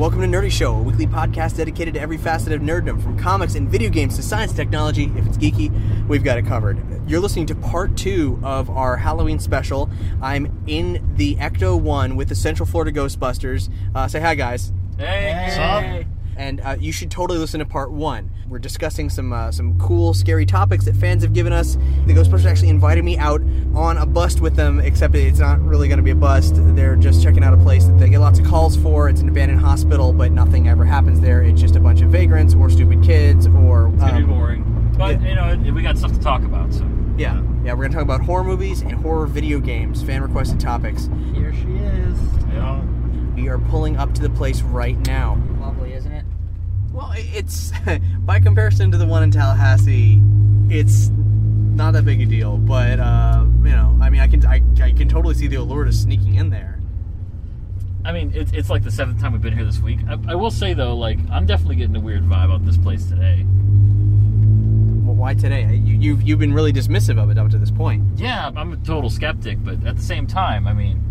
Welcome to Nerdy Show, a weekly podcast dedicated to every facet of nerddom, from comics and video games to science technology. If it's geeky, we've got it covered. You're listening to part two of our Halloween special. I'm in the Ecto One with the Central Florida Ghostbusters. Uh, say hi, guys. Hey. And uh, you should totally listen to part one. We're discussing some uh, some cool, scary topics that fans have given us. The Ghostbusters actually invited me out on a bust with them, except it's not really going to be a bust. They're just checking out a place that they get lots of calls for. It's an abandoned hospital, but nothing ever happens there. It's just a bunch of vagrants or stupid kids or It's gonna be um, boring, but yeah. you know we got stuff to talk about. So yeah, yeah. We're going to talk about horror movies and horror video games, fan requested topics. Here she is. you know, We are pulling up to the place right now. Lovely, isn't it? Well, it's by comparison to the one in Tallahassee, it's not that big a deal. But uh, you know, I mean, I can I, I can totally see the allure to sneaking in there. I mean it's it's like the seventh time we've been here this week. I, I will say though, like I'm definitely getting a weird vibe about this place today. Well, why today? You, you've you've been really dismissive of it up to this point. Yeah, I'm a total skeptic, but at the same time, I mean,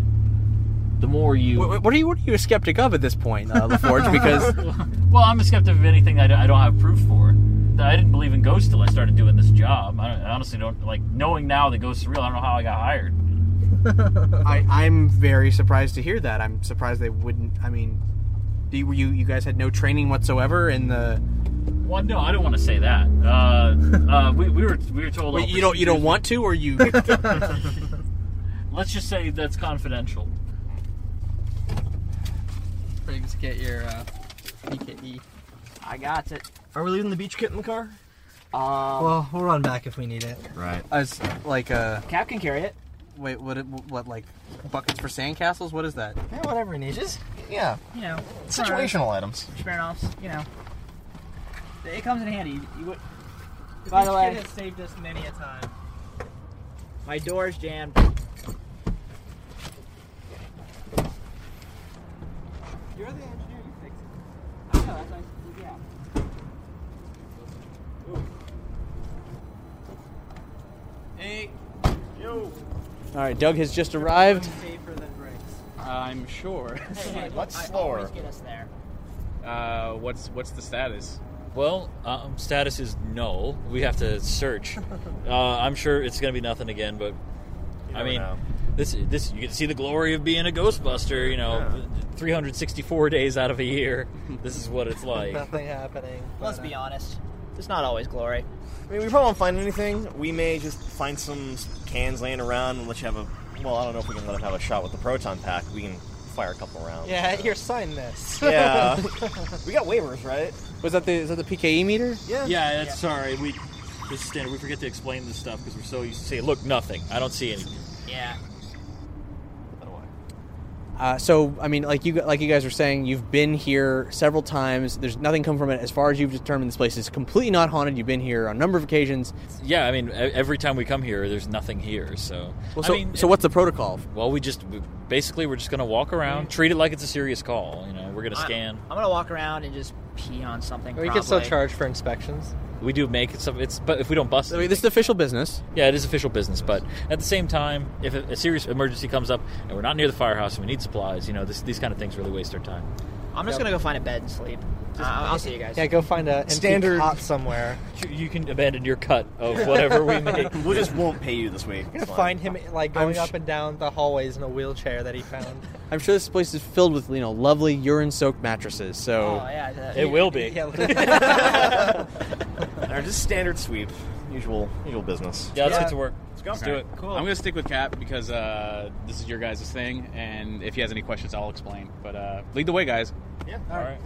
the more you, What, what are you what are you a skeptic of at this point, uh, LaForge? Because well, I'm a skeptic of anything I don't, I don't have proof for. I didn't believe in ghosts till I started doing this job. I, I honestly don't like knowing now that ghosts are real. I don't know how I got hired. I I'm very surprised to hear that. I'm surprised they wouldn't. I mean, do you, you you guys had no training whatsoever in the. Well, no, I don't want to say that. Uh, uh, we, we were we were told. Wait, you don't you don't want to, or you? Let's just say that's confidential. Briggs, get your uh, PKE. I got it. Are we leaving the beach kit in the car? Um, Well, we'll run back if we need it. Right. As like uh, Cap can carry it. wait, what what like buckets for sandcastles? What is that? Yeah, whatever he needs. Just, yeah, You know, situational items. Smearing offs. You know, it comes in handy. You, you would. By the way, has saved us many a time. my door's jammed. You're the engineer. You fix it. I know. That's nice. Yeah. Hey. Yo. All right, Doug has just arrived. Safer than Briggs. I'm sure. Hey, hey, What's I slower? always get us there. Uh, what's what's the status? Well, um, status is no. We have to search. uh, I'm sure it's going to be nothing again, but I never mean, know. this this you can see the glory of being a Ghostbuster. You know, 364 days out of a year. This is what it's like. Nothing happening. Let's be uh, honest. It's not always glory. I mean, we probably won't find anything. We may just find some cans laying around and let you have a. Well, I don't know if we can let him have a shot with the proton pack. We can fire a couple rounds. Yeah, here, sign this. Yeah. we got waivers, right? Was that the is that the PKE meter? Yeah. Yeah, that's sorry. We this is standard. We forget to explain this stuff because we're so used to saying, "Look, nothing. I don't see anything." Yeah. Uh, so I mean, like you like you guys were saying, you've been here several times. There's nothing come from it. As far as you've determined, this place is completely not haunted. You've been here on a number of occasions. Yeah, I mean, e- every time we come here, there's nothing here. So, Well, so I mean, so what's the protocol? Well, we just we, basically we're just gonna walk around, treat it like it's a serious call. You know, we're gonna I- scan. I'm gonna walk around and just pee on something. We can still charge for inspections. We do make it. Some, it's but if we don't bust I mean, this is official business. yeah, it is official business. But at the same time, if a, a serious emergency comes up and we're not near the firehouse and we need supplies, you know, this, these kind of things really waste our time. I'm just gonna go find a bed and sleep. Uh, I'll see you guys. Yeah, go find a empty Standard- cot somewhere. You- You can abandon your cut of whatever we make. We just won't pay you this week. You're gonna fine. find him like I'm going sh- up and down the hallways in a wheelchair that he found. I'm sure this place is filled with you know lovely urine-soaked mattresses. So Oh yeah, that- It will be. Yeah, Or just standard sweep, usual usual business. Yeah, let's Yeah. get to work. Let's go. Let's do it. Cool. I'm gonna stick with Cap because uh, this is your guys' thing, and if he has any questions, I'll explain. But uh, lead the way, guys. Yeah. All right.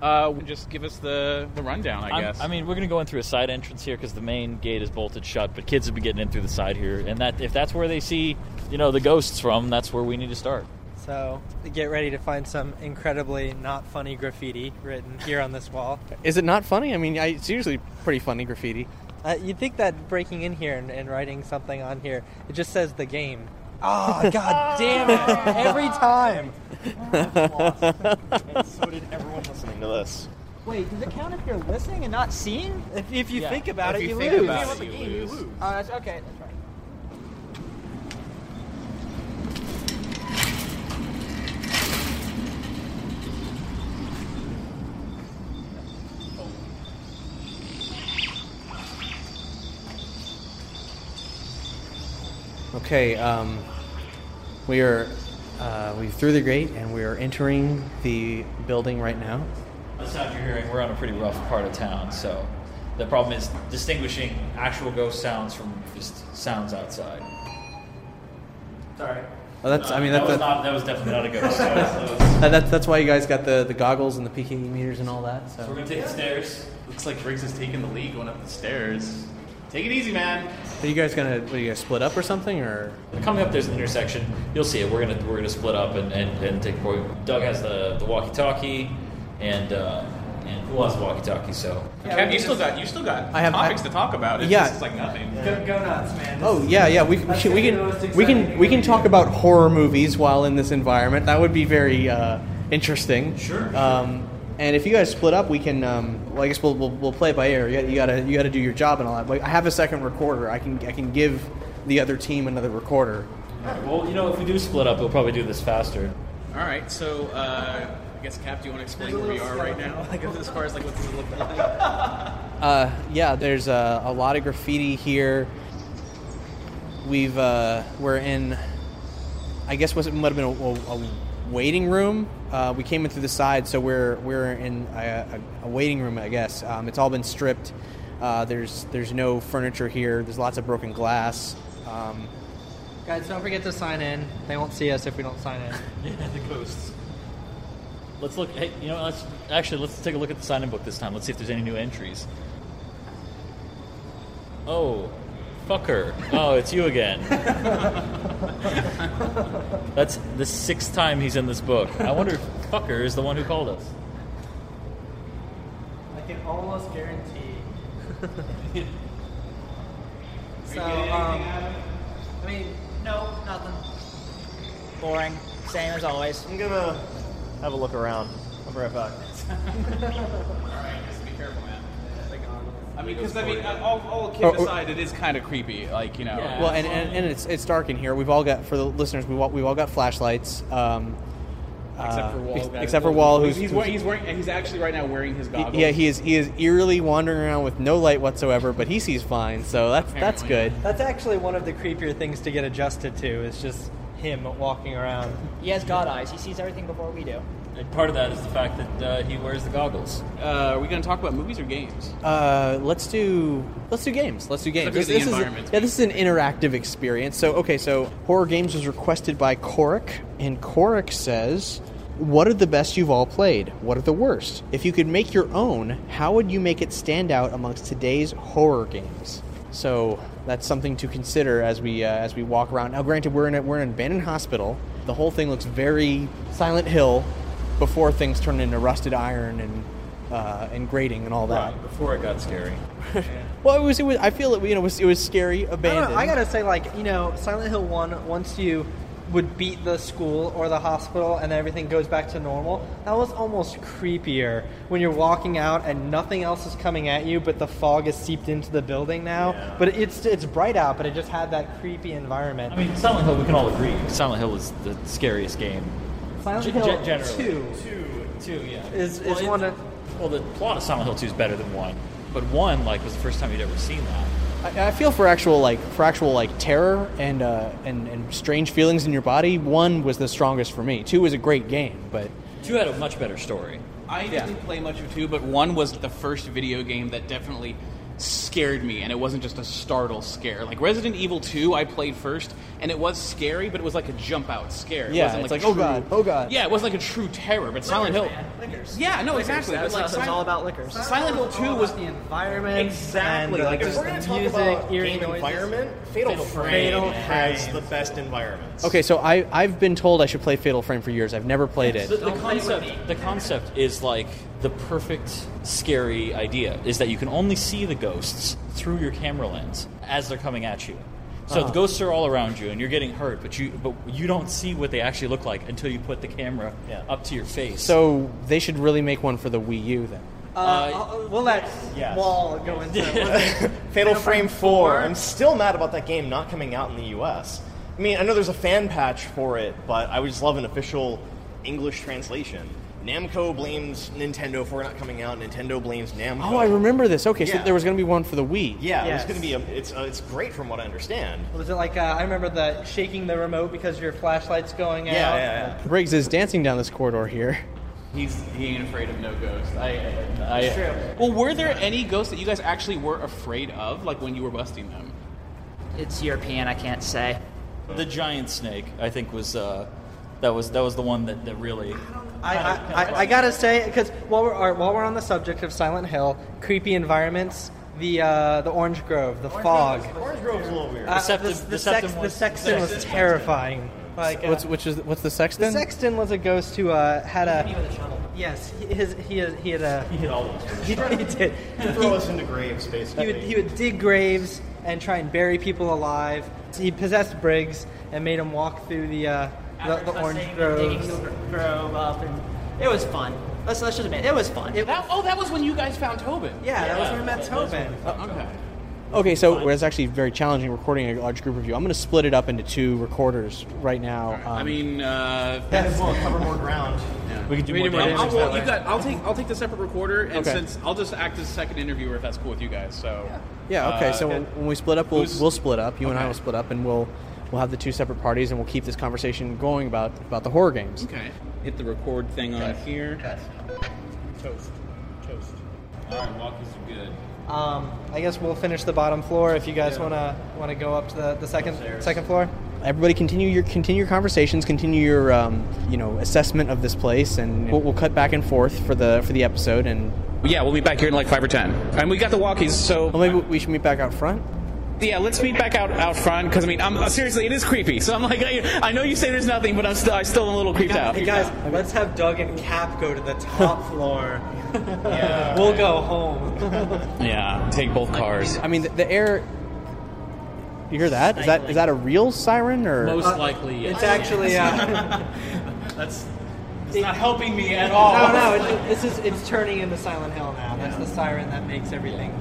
Uh, just give us the, the rundown, I I'm- guess. I mean, we're going to go in through a side entrance here because the main gate is bolted shut. But kids have been getting in through the side here, and that if that's where they see, you know, the ghosts from, that's where we need to start. so get ready to find some incredibly not funny graffiti written here on this wall. is it not funny? I mean, I, it's usually pretty funny graffiti. Uh, you'd think that breaking in here and, and writing something on here, it just says the game. Oh god damn it! Every time. And so did everyone listening to this. Wait, does it count if you're listening and not seeing? If, if you Yeah. think about If it, you you, think lose. about it, you lose. Oh, that's okay. That's right. Okay, um, we are uh, we through the gate and we are entering the building right now. The sound you're hearing, we're on a pretty rough part of town, so the problem is distinguishing actual ghost sounds from just sounds outside. Sorry. Well, that's I mean that that's was not that was definitely not a ghost. That was- that that's that's why you guys got the, the goggles and the PKE meters and all that. so we're gonna take the stairs. Looks like Briggs is taking the lead going up the stairs. Take it easy, man. are you guys gonna what, are you guys split up or something or? Coming up, there's an intersection. You'll see it. We're gonna we're gonna split up and, and, and take point. Doug has the, the walkie-talkie, and uh, and who has the walkie-talkie? So Cap, you still got you still got I have- topics I- to talk about. It's Yeah. just like nothing. Go, go nuts, man. Oh yeah, yeah. We, we can we can we can we can talk about horror movies while in this environment. That would be very uh, interesting. Sure, Um, and if you guys split up, we can. Um, well, I guess we'll, we'll, we'll play it by ear. You, you gotta you gotta do your job and all that. But I have a second recorder. I can I can give the other team another recorder. well, you know, if we do split up, we'll probably do this faster. All right, so uh, I guess Cap, do you want to explain where we are right now? Like as far as like what this is looking like. Uh, yeah, there's a, a lot of graffiti here. We've uh, we're in. I guess was it might have been a, a, a waiting room. Uh, we came in through the side, so we're we're in a, a, a waiting room. I guess um, it's all been stripped. Uh, there's there's no furniture here. There's lots of broken glass. Um, Guys, don't forget to sign in. They won't see us if we don't sign in. Yeah, the ghosts. Let's look. Hey, you know, let's actually let's take a look at the sign-in book this time. Let's see if there's any new entries. Oh, fucker! Oh, it's you again. That's the sixth time he's in this book. I wonder if fucker is the one who called us. I can almost guarantee. so, um, I mean, No, nothing. Boring. Same as always. I'm gonna have a look around. I'll be right back. All right, just be careful, man. I mean, because I mean, uh, all, all kidding Oh, oh. aside, it is kind of creepy. Like you know. Yeah. well, and, and, and it's it's dark in here. We've all got for the listeners. We all, we've all got flashlights. Um, Except for uh, Wall. ex- got except his- for Wall, He's, who's, he's, who's- wearing, he's wearing. He's actually right now wearing his goggles. Yeah, he is. He is eerily wandering around with no light whatsoever, but he sees fine. So that's that's good. that's actually one of the creepier things to get adjusted to. Is just him walking around. He has God eyes. He sees everything before we do. And part of that is the fact that uh, he wears the goggles. Uh, are we going to talk about movies or games? Uh, let's do let's do games. Let's do games. Look at the This, this is environment. yeah, this is an interactive experience. So okay, so horror games was requested by Korik, and Korik says. What are the best you've all played? What are the worst? If you could make your own, how would you make it stand out amongst today's horror games? So that's something to consider as we uh, as we walk around. Now, granted, we're in a, we're in an abandoned hospital. The whole thing looks very Silent Hill before things turn into rusted iron and uh, and grating and all that. Before it got scary. Well, it was, it was. I feel it. You know, it was, it was scary, I, abandoned. know, I gotta say, like you know, Silent Hill One. Once you would beat the school or the hospital and everything goes back to normal. That was almost creepier when you're walking out and nothing else is coming at you, but the fog is seeped into the building now. But it's it's bright out, but it just had that creepy environment. I mean, Silent Hill, we can all agree. Silent Hill is the scariest game. Silent Ge- Hill ge- generally. 2 Two, two, yeah. is, Well, is it- one of Well, the plot of Silent Hill 2 is better than 1. But 1, like, was the first time you'd ever seen that. I, I feel for actual like for actual like terror and uh, and and strange feelings in your body. One was the strongest for me. Two was a great game, but 2 had a much better story. I didn't play much of two, but one was the first video game that definitely scared me, and it wasn't just a startle scare. Like Resident Evil 2, I played first, and it was scary, but it was like a jump out scare. It Yeah, wasn't it's like, like, a oh true, God, oh God. Yeah, it wasn't like a true terror, but Silent Hill. Yeah, no, exactly. That's, but like Silent, all about liquors. Silent Hill 2 was the environment. Exactly. and, like if just we're gonna the talk music, about eerie game noises. environment, Fatal, Fatal Frame, Fatal has the best environments. okay. So I I've been told I should play Fatal Frame for years. I've never played The, it. the concept, the concept is like the perfect scary idea is that you can only see the ghosts through your camera lens as they're coming at you. So the ghosts are all around you, and you're getting hurt, but you but you don't see what they actually look like until you put the camera Yeah. up to your face. So they should really make one for the Wii U then. Uh, uh, we'll let Yes. Wall go into it. Fatal Frame 4. I'm still mad about that game not coming out in the US. I mean, I know there's a fan patch for it, but I would just love an official English translation. Namco blames Nintendo for not coming out. Nintendo blames Namco. Oh, I remember this. Okay, so there was going to be one for the Wii. Yeah, Yes. it's going to be a. It's uh, it's great from what I understand. Was it like uh, I remember the shaking the remote because your flashlight's going out? Yeah, yeah, yeah. Briggs is dancing down this corridor here. He's he ain't afraid of no ghosts. I, I, Well, were there any ghosts that you guys actually were afraid of, like when you were busting them? It's European, I can't say. the giant snake, I think, was uh, that was that was the one that, that really. I, I, I, I gotta say, because while we're are- while we're on the subject of Silent Hill, creepy environments, the uh, the Orange Grove, the fog, Orange Grove's a little weird. uh, Deceptive- the, the, sex, Deceptive the was- sexton was terrifying. Like, uh, What's which is what's the the sexton? sexton was a ghost who uh, had Me a with a shovel. yes, he, his he had, he had a He hit all those. he, he did. He throw us into graves, basically. He would, he would dig graves and try and bury people alive. He possessed Briggs and made him walk through the uh, the, the orange fussing groves. the grove up, and it was fun. Let's, let's just admit, it was fun. That, oh, that was when you guys found Tobin. Yeah, that was when we met Tobin. Okay. Okay, so it's actually very challenging recording a large group of you. I'm going to split it up into two recorders right now. Um, I mean, uh, Might as well cover more ground. We could do We more do more damage. I'll, damage well, that you way. got, I'll take I'll take the separate recorder, and Okay. since I'll just act as second interviewer if that's cool with you guys. So yeah, okay. uh, so when, when we split up, we'll, Who's- we'll split up. You and I Okay. will split up, and we'll we'll have the two separate parties, and we'll keep this conversation going about about the horror games. okay, hit the record thing on here. Toast, toast. All right, walkies are good. Um, I guess we'll finish the bottom floor if you guys wanna wanna go up to the, the second second floor. Everybody, continue your continue your conversations, continue your um, you know assessment of this place, and we'll, we'll cut back and forth for the for the episode. And Yeah, we'll meet back here in like five or ten, and we got the walkies. So well, maybe we should meet back out front. Yeah, let's meet back out out front because I mean, I'm, seriously, it is creepy. So I'm like, I, I know you say there's nothing, but I'm still I'm still a little creeped out. Hey guys, let's have Doug and Cap go to the top floor. yeah, we'll go home. Yeah, take both cars. I mean, the, the air. You hear that? Is that is that a real siren or? Most likely, yes. It's actually uh, That's it's not helping me at all. no, no. It, this is it's turning into Silent Hill now. That's the siren that makes everything.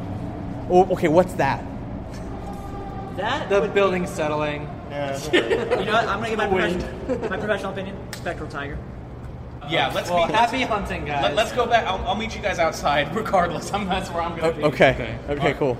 Oh, okay, what's that? That The would building settling. Be, you know what? I'm gonna give my, profession, my professional opinion. Spectral tiger. Yeah, let's Well, meet. happy hunting, guys. Let, us go back. I'll, I'll meet you guys outside, regardless. I'm, that's where I'm gonna be. Okay, okay, cool.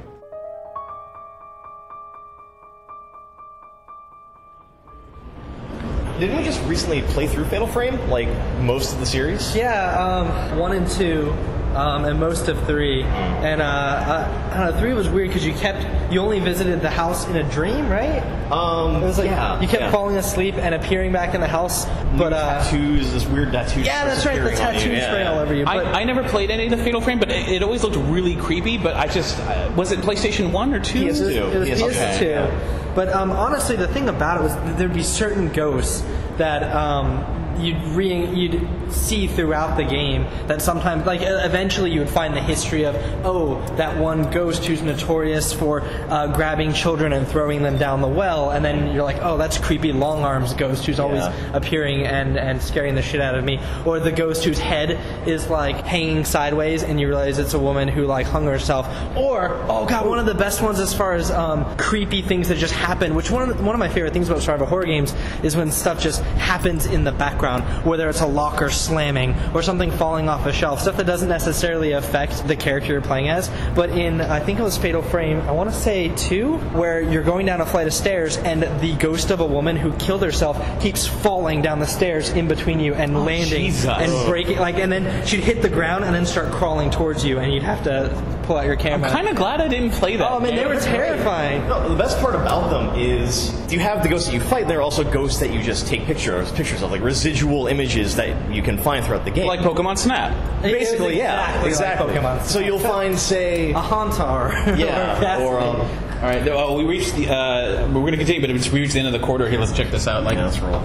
Didn't we just recently play through Fatal Frame? Like most of the series? Yeah, um, one and two, um, and most of three. And uh, uh, I don't know, three was weird because you kept you only visited the house in a dream, right? Um, It was like yeah, you kept yeah. falling asleep and appearing back in the house, but uh, tattoos, this weird tattoo. yeah, that's right, the disappearing on tattoo yeah, spray yeah. all over you. But I, I never played any of the Fatal Frame, but it, it always looked really creepy. But I just uh, was it PlayStation One or two? PS2. It was PS2. PS2. But um, honestly, the thing about it was there'd be certain ghosts that um, you'd re- you'd see throughout the game that sometimes, like, eventually you would find the history of, oh, that one ghost who's notorious for uh, grabbing children and throwing them down the well, and then you're like, oh, that's creepy long arms ghost who's always Yeah. appearing and and scaring the shit out of me, or the ghost whose head is like hanging sideways, and you realize it's a woman who like hung herself, or oh god, one of the best ones as far as um, creepy things that just happen. Which one of the, one of my favorite things about survival horror games is when stuff just happens in the background, whether it's a locker slamming or something falling off a shelf, stuff that doesn't necessarily affect the character you're playing as. But in I think it was Fatal Frame, I want to say two, where you're going down a flight of stairs and the ghost of a woman who killed herself keeps falling down the stairs in between you and oh, landing Jesus. and breaking like and then she'd hit the ground and then start crawling towards you and you'd have to pull out your I'm kind of glad I didn't play that. Oh man, they were terrifying. No, the best part about them is you have the ghosts that you fight. There are also ghosts that you just take pictures pictures of, like residual images that you can find throughout the game. like Pokemon Snap. basically, yeah, exactly exactly. like Pokemon. So you'll find, say, A Haunter. yeah, or um, All right, well, we reached the. Uh, we're going to continue, but we reached the end of the corridor here. Let's check this out. Like, yeah, let's roll.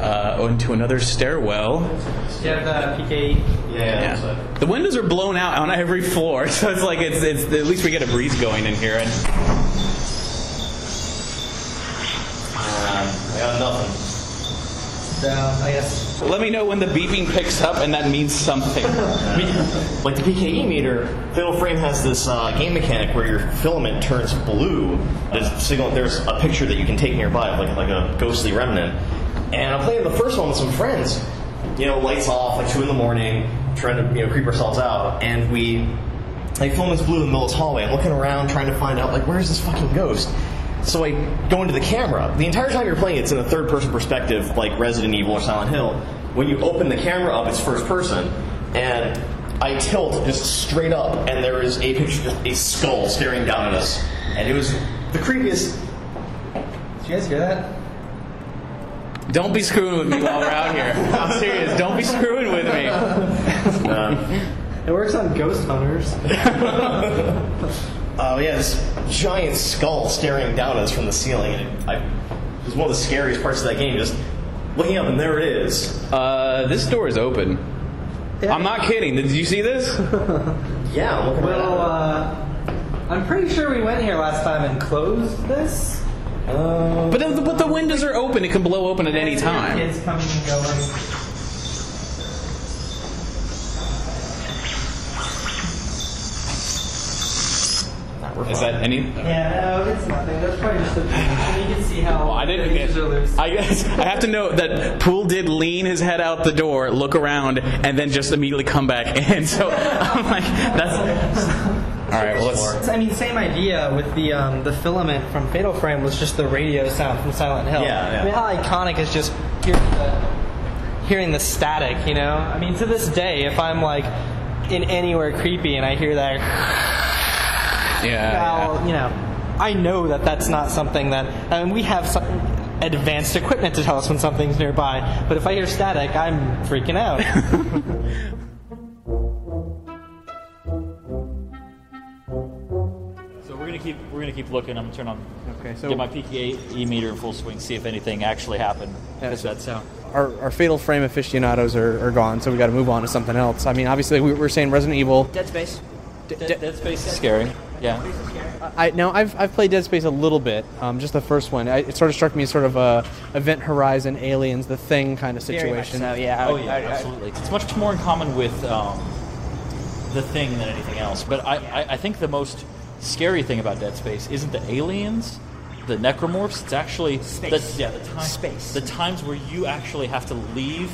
Uh, into another stairwell. yeah, the PK. Yeah, Yeah. The windows are blown out on every floor, so it's like it's, it's at least we get a breeze going in here. And I got nothing. Down, I guess. let me know when the beeping picks up, and that means something. Like the PKE meter, Fatal Frame has this uh, game mechanic where your filament turns blue. There's a signal. There's a picture that you can take nearby, of like like a ghostly remnant. And I'm playing the first one with some friends. You know, lights off, like two in the morning, trying to you know creep ourselves out, and we like filament's blue in the middle of this hallway. I'm looking around trying to find out like where's this fucking ghost. So I go into the camera. The entire time you're playing, it's in a third person perspective, like Resident Evil or Silent Hill. When you open the camera up, it's first person, and I tilt just straight up, and there is a picture, a skull staring down at us, and it was the creepiest. Did you guys hear that? Don't be screwing with me while we're out here. I'm serious. Don't be screwing with me. Uh, It works on ghost hunters. uh, yeah, this giant skull staring down at us from the ceiling, and it, I, it was one of the scariest parts of that game. Just looking up, and there it is. Uh, this door is open. I'm not kidding. Did you see this? Yeah, I'm looking Well, at uh, I'm pretty sure we went here last time and closed this. Uh, But the, but the windows are open. It can blow open at any And time. Kids coming and going. Is that any? Yeah, no, it's nothing. That's probably just a. You can see how. Well, I didn't the get. hinges. I guess I have to note that Poole did lean his head out the door, look around, and then just immediately come back in. So I'm like, that's. All right. Well, let's. I mean, same idea with the um, the filament from Fatal Frame was just the radio sound from Silent Hill. Yeah, yeah. I mean, how iconic is just hearing the, hearing the static, you know? I mean, to this day, if I'm like in anywhere creepy and I hear that, Yeah. well, you know, I know that that's not something that. I mean, we have some advanced equipment to tell us when something's nearby, but if I hear static, I'm freaking out. keep we're gonna keep looking. I'm gonna turn on Okay, so- get my PKE meter in full swing, see if anything actually happened. Yeah, Because so- that's how. Our, our fatal frame aficionados are, are gone, so we got to move on to something else. I mean, obviously, we were saying Resident Evil. Dead Space. Dead, Dead Space is scary. Yeah. I now I've, I've played Dead Space a little bit, um, just the first one. I, it sort of struck me as sort of a Event Horizon, Aliens, the Thing kind of Very much situation. so, yeah. Oh would- yeah, I- I- absolutely. It's much more in common with um, the thing than anything else. But I, I, I think the most scary thing about Dead Space isn't the aliens, the necromorphs. It's actually Space. The, yeah, the time, Space. The times where you actually have to leave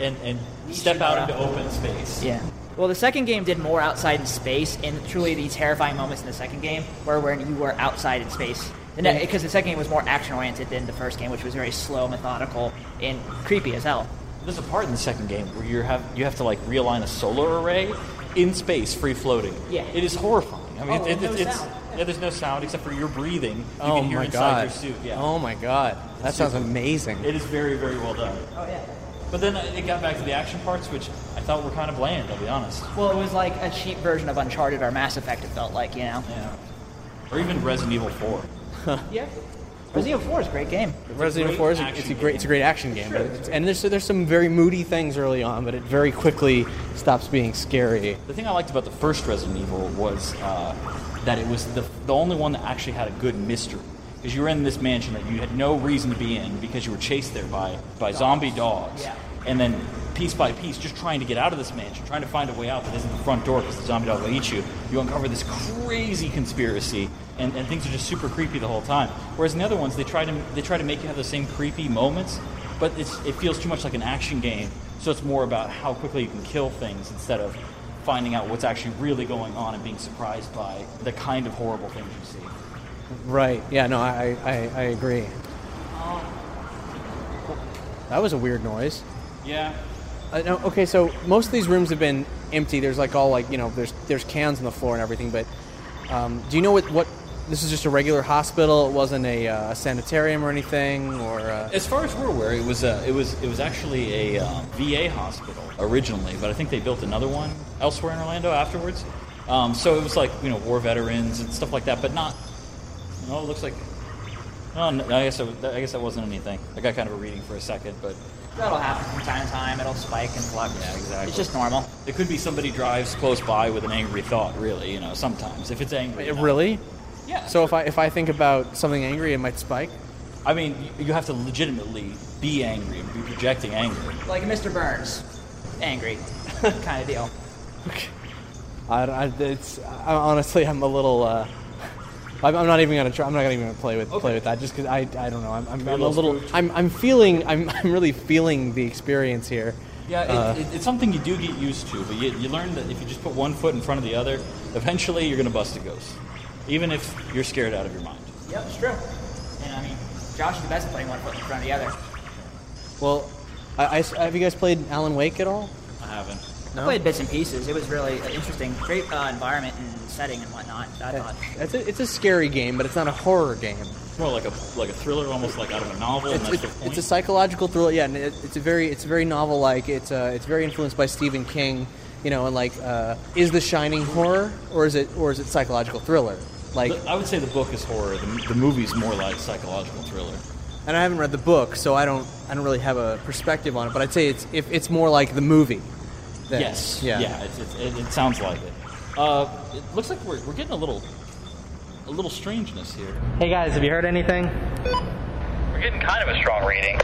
and and You step out into open space. Yeah. Well, the second game did more outside in space, and truly the terrifying moments in the second game were when you were outside in space. Because the second game was more action oriented than the first game, which was very slow, methodical, and creepy as hell. There's a part in the second game where you have you have to like realign a solar array in space, free floating. Yeah. It is horrifying. I mean, Oh, it, it, no it's sound. yeah. There's no sound except for your breathing. You oh can hear my inside god! your suit. Yeah. Oh my god! That sounds Super. amazing. It is very, very well done. Oh yeah. But then it got back to the action parts, which I thought were kind of bland. I'll be honest. Well, it was like a cheap version of Uncharted or Mass Effect. It felt like, you know. Yeah. Or even Resident Evil 4. Yeah. Resident Evil 4 is a great game. Resident Evil great 4 is a, it's a great it's a great action game, but it's, and there's there's some very moody things early on, but it very quickly stops being scary. The thing I liked about the first Resident Evil was uh, that it was the, the only one that actually had a good mystery. Because you were in this mansion that you had no reason to be in because you were chased there by, by zombie dogs. Yeah. And then piece by piece, just trying to get out of this mansion, trying to find a way out that isn't the front door because the zombie dog will eat you, you uncover this crazy conspiracy and, and things are just super creepy the whole time. Whereas in the other ones, they try to, they try to make you have the same creepy moments, but it's, it feels too much like an action game. So it's more about how quickly you can kill things instead of finding out what's actually really going on and being surprised by the kind of horrible things you see. Right? Yeah. No, I I, I agree. Oh. That was a weird noise. Yeah. Uh, no, okay, so most of these rooms have been empty. There's like all like you know, there's there's cans on the floor and everything. But um, do you know what what? This is just a regular hospital. It wasn't a, uh, sanitarium or anything, or uh, As far as we're aware, it was a, it was it was actually a um, VA hospital originally, but I think they built another one elsewhere in Orlando afterwards. Um, so it was like you know war veterans and stuff like that, but not. No, it looks like. No, I guess it, I guess that wasn't anything. I got kind of a reading for a second, but That'll happen from time to time. It'll spike and flux. Yeah, exactly. It's just normal. it could be somebody drives close by with an angry thought. Really, you know, sometimes if it's angry. Enough. really? Yeah. So if I if I think about something angry, it might spike. I mean, you- you have to legitimately be angry and be projecting anger. Like Mr. Burns. Angry. kind of deal. I, I it's I, honestly I'm a little. Uh, I'm, I'm not even gonna try. I'm not gonna even play with play with that just because I, I don't know. I'm, I'm, I'm a little. I'm, I'm feeling. I'm, I'm really feeling the experience here. Yeah, it, Uh, it, it's something you do get used to, but you, you learn that if you just put one foot in front of the other, eventually you're going to bust a ghost, even if you're scared out of your mind. Yep, it's true. And I mean, Josh is the best at putting one foot in front of the other. Well, I, I- have you guys played Alan Wake at all? I haven't. I played bits and pieces. It was really interesting. Great uh, environment and setting and whatnot. I thought. It's a, it's a scary game, but it's not a horror game. It's more like a like a thriller, almost like out of a novel. and It's, that's it's, point. it's a psychological thriller. Yeah, and it, it's a very it's very novel like. It's uh, it's very influenced by Stephen King. You know, and like, uh, is The Shining horror or is it or is it psychological thriller? Like, I would say the book is horror. The, the movie's more like psychological thriller. and I haven't read the book, so I don't I don't really have a perspective on it. But I'd say it's if it's more like the movie. Then- Yes. Yeah. Yeah. It's, it's, it, it sounds like it. Uh, it looks like we're, we're getting a little a little strangeness here. Hey guys, have you heard anything? We're getting kind of a strong reading.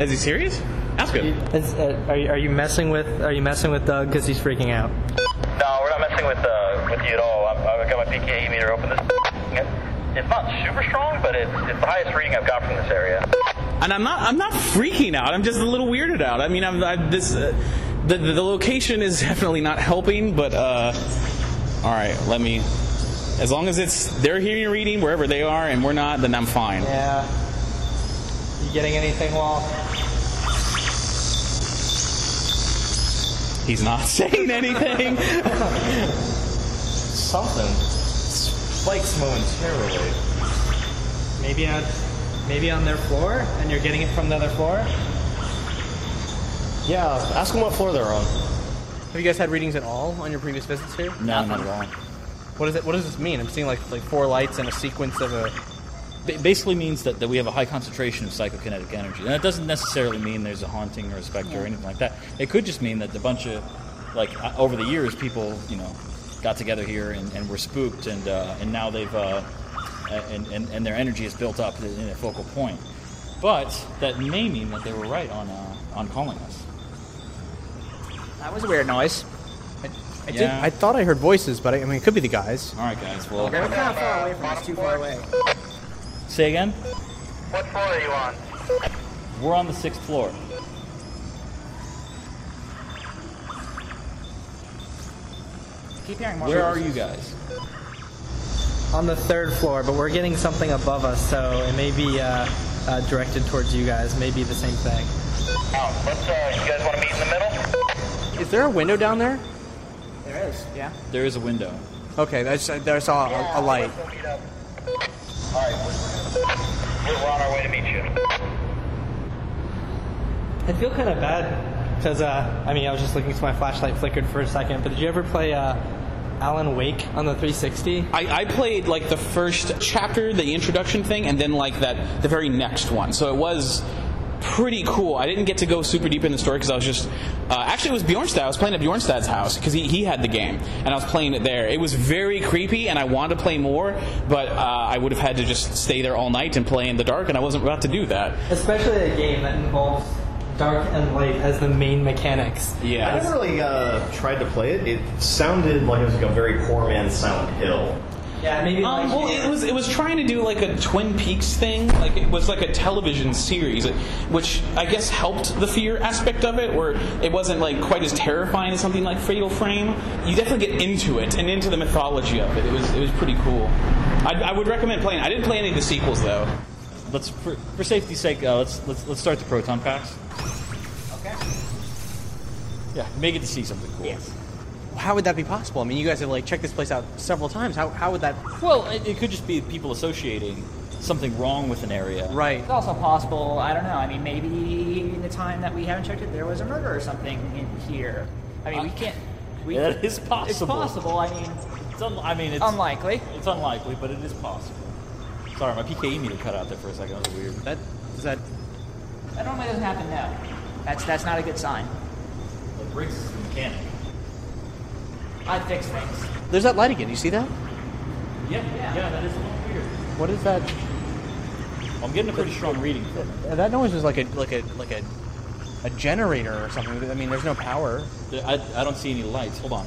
Is he serious? That's good. Is, uh, are, you, are you messing with Are you messing with Doug because he's freaking out? No, we're not messing with uh, with you at all. I've, I've got my PKE meter open. This it's not super strong, but it's it's the highest reading I've got from this area. And I'm not. I'm not freaking out. I'm just a little weirded out. I mean, I'm, I, this. Uh, the, the the location is definitely not helping. But uh, all right, let me. As long as it's they're hearing reading wherever they are, and we're not, then I'm fine. Yeah. You getting anything, Wall? He's not saying anything. Something spikes momentarily. Maybe on maybe on their floor, and you're getting it from the other floor. Yeah, ask them what floor they're on. Have you guys had readings at all on your previous visits here? No, not at all. What is it? What does this mean? I'm seeing like like four lights and a sequence of a. Ba- basically means that, that we have a high concentration of psychokinetic energy. And that doesn't necessarily mean there's a haunting or a specter or anything like that. It could just mean that a bunch of, like, uh, over the years, people, you know, got together here and, and were spooked, and uh, and now they've, uh, and, and, and their energy is built up in a focal point. But that may mean that they were right on, uh, on calling us. That was a weird noise. I, did, Yeah. I thought I heard voices, but I, I mean, it could be the guys. All right, guys. Well, We're kind of far away from us. Too far away. say again. What floor are you on? We're on the sixth floor. Keep hearing more. Where are you guys? On the third floor, but we're getting something above us, so it may be uh, uh, directed towards you guys. Maybe the same thing. Oh, let's. Uh, you guys want to meet in the middle? Is there a window down there? There is. Yeah. There is a window. Okay, I, just, I saw a, a light. We'll meet up. All right, we're, we're on our way to meet you. I feel kind of bad because uh, I mean I was just looking so my flashlight flickered for a second. But did you ever play uh, Alan Wake on the 360. I, I played like the first chapter, the introduction thing, and then like that the very next one. So it was pretty cool. I didn't get to go super deep in the story because I was just uh, actually it was Bjornstad. I was playing at Bjornstad's house because he, he had the game and I was playing it there. It was very creepy and I wanted to play more, but uh, I would have had to just stay there all night and play in the dark, and I wasn't about to do that. Especially a game that involves dark and light as the main mechanics. Yeah, I Yeah. never really uh, tried to play it. It sounded like it was like a very poor man's Silent Hill. Yeah, maybe Um, well, it was it was trying to do like a Twin Peaks thing, like it was like a television series, which I guess helped the fear aspect of it, where it wasn't like quite as terrifying as something like Fatal Frame. You definitely get into it and into the mythology of it. It was it was pretty cool. I, I would recommend playing. I didn't play any of the sequels though. Let's for, for safety's sake, uh, let's let's let's start the proton packs. Okay. Yeah, make it to see something cool. Yes. How would that be possible? I mean, you guys have like checked this place out several times. How, how would that? Well, it, it could just be people associating something wrong with an area. Right. It's also possible, I don't know, I mean, maybe in the time that we haven't checked it, there was a murder or something in here. I mean, we can't. We, Yeah, that is possible. It's possible, I mean, It's un- I mean, it's unlikely. It's unlikely, but it is possible. Sorry, my PKE meter cut out there for a second. That was weird. That is that. That normally doesn't happen now. That's, that's not a good sign. Like Briggs is the mechanic. I'd fix things. There's that light again. You see that? Yeah, yeah, that is a little weird. What is that? I'm getting a pretty strong reading from it. Uh, That noise is like a like a like a a generator or something. I mean, there's no power. I, I don't see any lights. Hold on,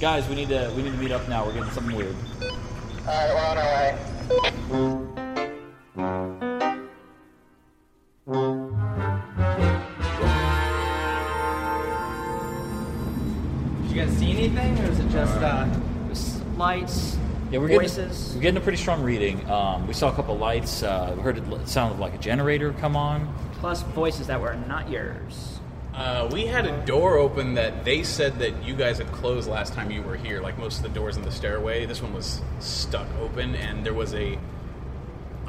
guys. We need to we need to meet up now. We're getting something weird. Alright, we're on our way. Guys see anything, or is it just uh, lights, Yeah, we're voices. getting we're getting a pretty strong reading. Um, we saw a couple lights. Uh, we heard it l- sounded like a generator come on. plus voices that were not yours. Uh, we had a door open that they said that you guys had closed last time you were here. Like most of the doors in the stairway, this one was stuck open, and there was a.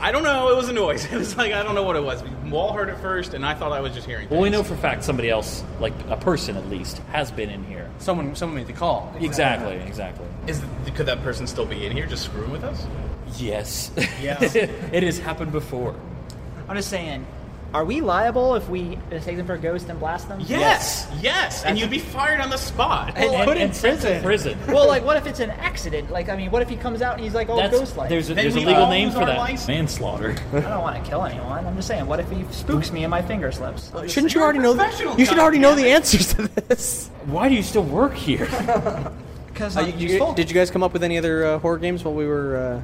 I don't know. It was a noise. It was like I don't know what it was. We wall heard it first, and I thought I was just hearing. Well, we know for a fact somebody else, like a person at least, has been in here. Someone someone made the call. Exactly, exactly. Is could that person still be in here, just screwing with us? Yes. Yes. it has happened before. I'm just saying, are we liable if we take them for a ghost and blast them? Yes, yes, and you'd be fired on the spot. And And- put in and sent to prison. prison. well, like, what if it's an accident? Like, I mean, what if he comes out and he's like, oh, ghost light? there's a, there's a legal all name for our that. license. Manslaughter. I don't want to kill anyone. I'm just saying, what if he spooks me and my finger slips? Shouldn't you already know? professional, You should already know the answers to this. Why do you still work here? Because Uh, you- you- did you guys come up with any other uh, horror games while we were?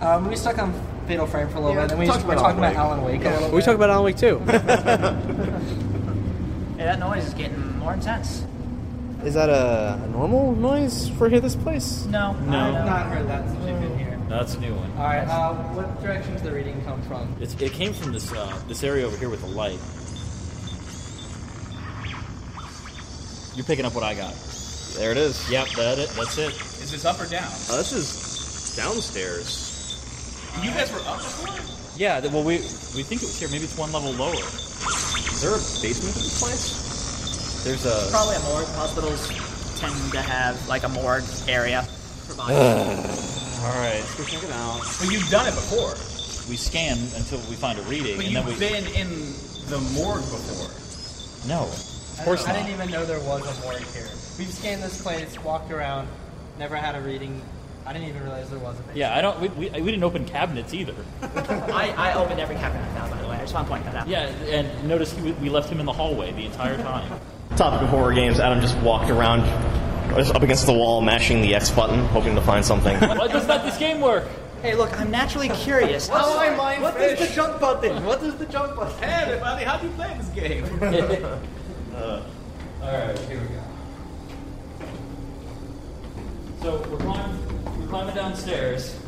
Um, we stuck on Fatal Frame for a little Yeah, bit, and we talked were about talking Alan about Alan Wake a little Uh, bit. talked about Alan Wake too. Hey, that noise is getting more intense. is that a, a normal noise for here this place? No, No. I I've not heard that since we've been here. No, that's a new one. All right, uh, what direction does the reading come from? It's, it came from this uh, this area over here with the light. You're picking up what I got. There it is. Yep, that it. That's it. Is this up or down? Uh, this is downstairs. You guys were up before. Yeah. Well, we we think it was here. Maybe it's one level lower. Is there a basement to this place? There's a. Probably a morgue. Hospitals tend to have like a morgue area. provided. All right. Let's go check it out. But you've done it before. We scan until we find a reading, But and then we. you've been in the morgue before. No. Of course I not. I didn't even know there was a morgue here. We've scanned this place, walked around, never had a reading. I didn't even realize there was a basement. Yeah, I don't. We, we, we didn't open cabinets either. I, I opened every cabinet I found, by the way. I just want to point that out. Yeah, and notice he, we left him in the hallway the entire time. Topic of horror games. Adam just walked around just up against the wall, mashing the X button, hoping to find something. Why does not this game work? Hey, look, I'm naturally curious. What's How- my mind what fish? is the jump button? What is the jump button? Hey, everybody, how do you play this game? Uh, All right, here we go. So we're climbing, we're climbing downstairs.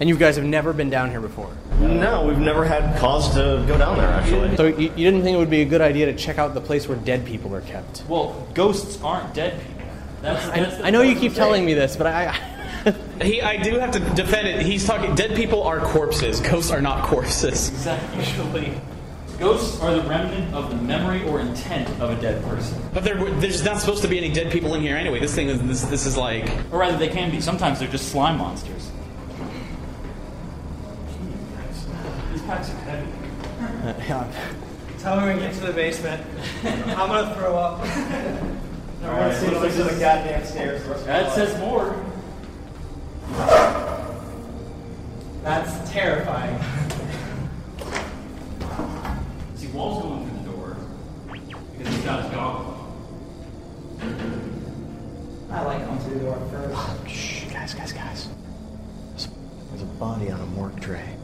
And you guys have never been down here before. no, we've never had cause to go down there, actually. So you, you didn't think it would be a good idea to check out the place where dead people are kept? Well, ghosts aren't dead people. That's, that's the I know you keep thing. telling me this, but I, I he, I do have to defend it. He's talking. Dead people are corpses. Ghosts are not corpses. Exactly. Usually. Ghosts are the remnant of the memory or intent of a dead person. But there, there's not supposed to be any dead people in here anyway. This thing is this, this is like. Or rather, they can be. Sometimes they're just slime monsters. These packs are heavy. Uh, yeah. Tell me when we get to the basement. I'm gonna throw up. Alright, so looks like the goddamn stairs. the rest of That says more. That's terrifying. body on a morgue tray.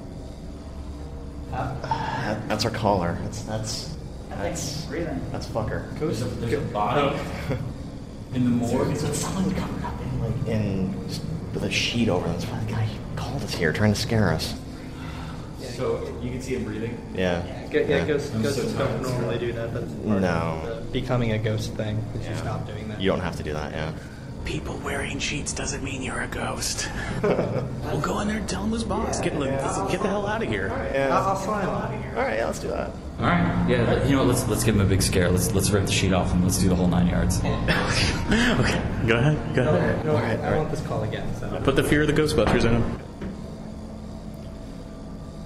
That- that's our caller. That's that's that's breathing. that's fucker. There's a, there's a body oh. in the morgue. It's someone covered up in like in just with a sheet over. them. That's why the guy called us here, trying to scare us. So you can see him breathing. Yeah. Yeah, yeah ghosts, I'm ghosts so don't normally do that. That's part No. of the becoming a ghost thing. Is you stop doing that. You don't have to do that. Yeah. People wearing sheets doesn't mean you're a ghost. we'll go in there and tell him who's boss. Get, get the hell out of here. Yeah. I'll, I'll slime out of here. All right. Yeah. Let's do that. All right. Yeah. You know what? Let's let's give him a big scare. Let's let's rip the sheet off and let's do the whole nine yards. okay, go ahead. Go ahead. No, I want this call again. So. Put the fear of the Ghostbusters in him.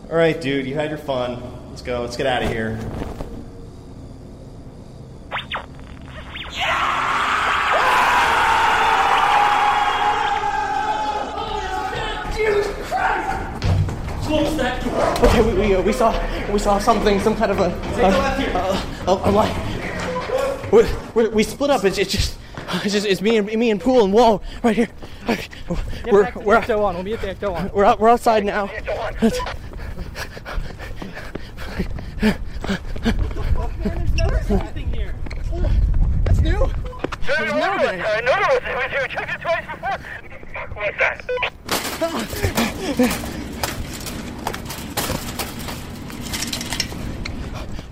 All right, dude. You had your fun. Let's go. Let's get out of here. Saw we saw something, some kind of a a, a, a light. We, we, we split up. It's, it's just it's just it's me and me and Pool and Wall right here. Okay, We're we're one. We'll be at the Ecto one. we're out, we're outside now. That's new. There's never been. I know there was. It was you checked it twice before. What's that?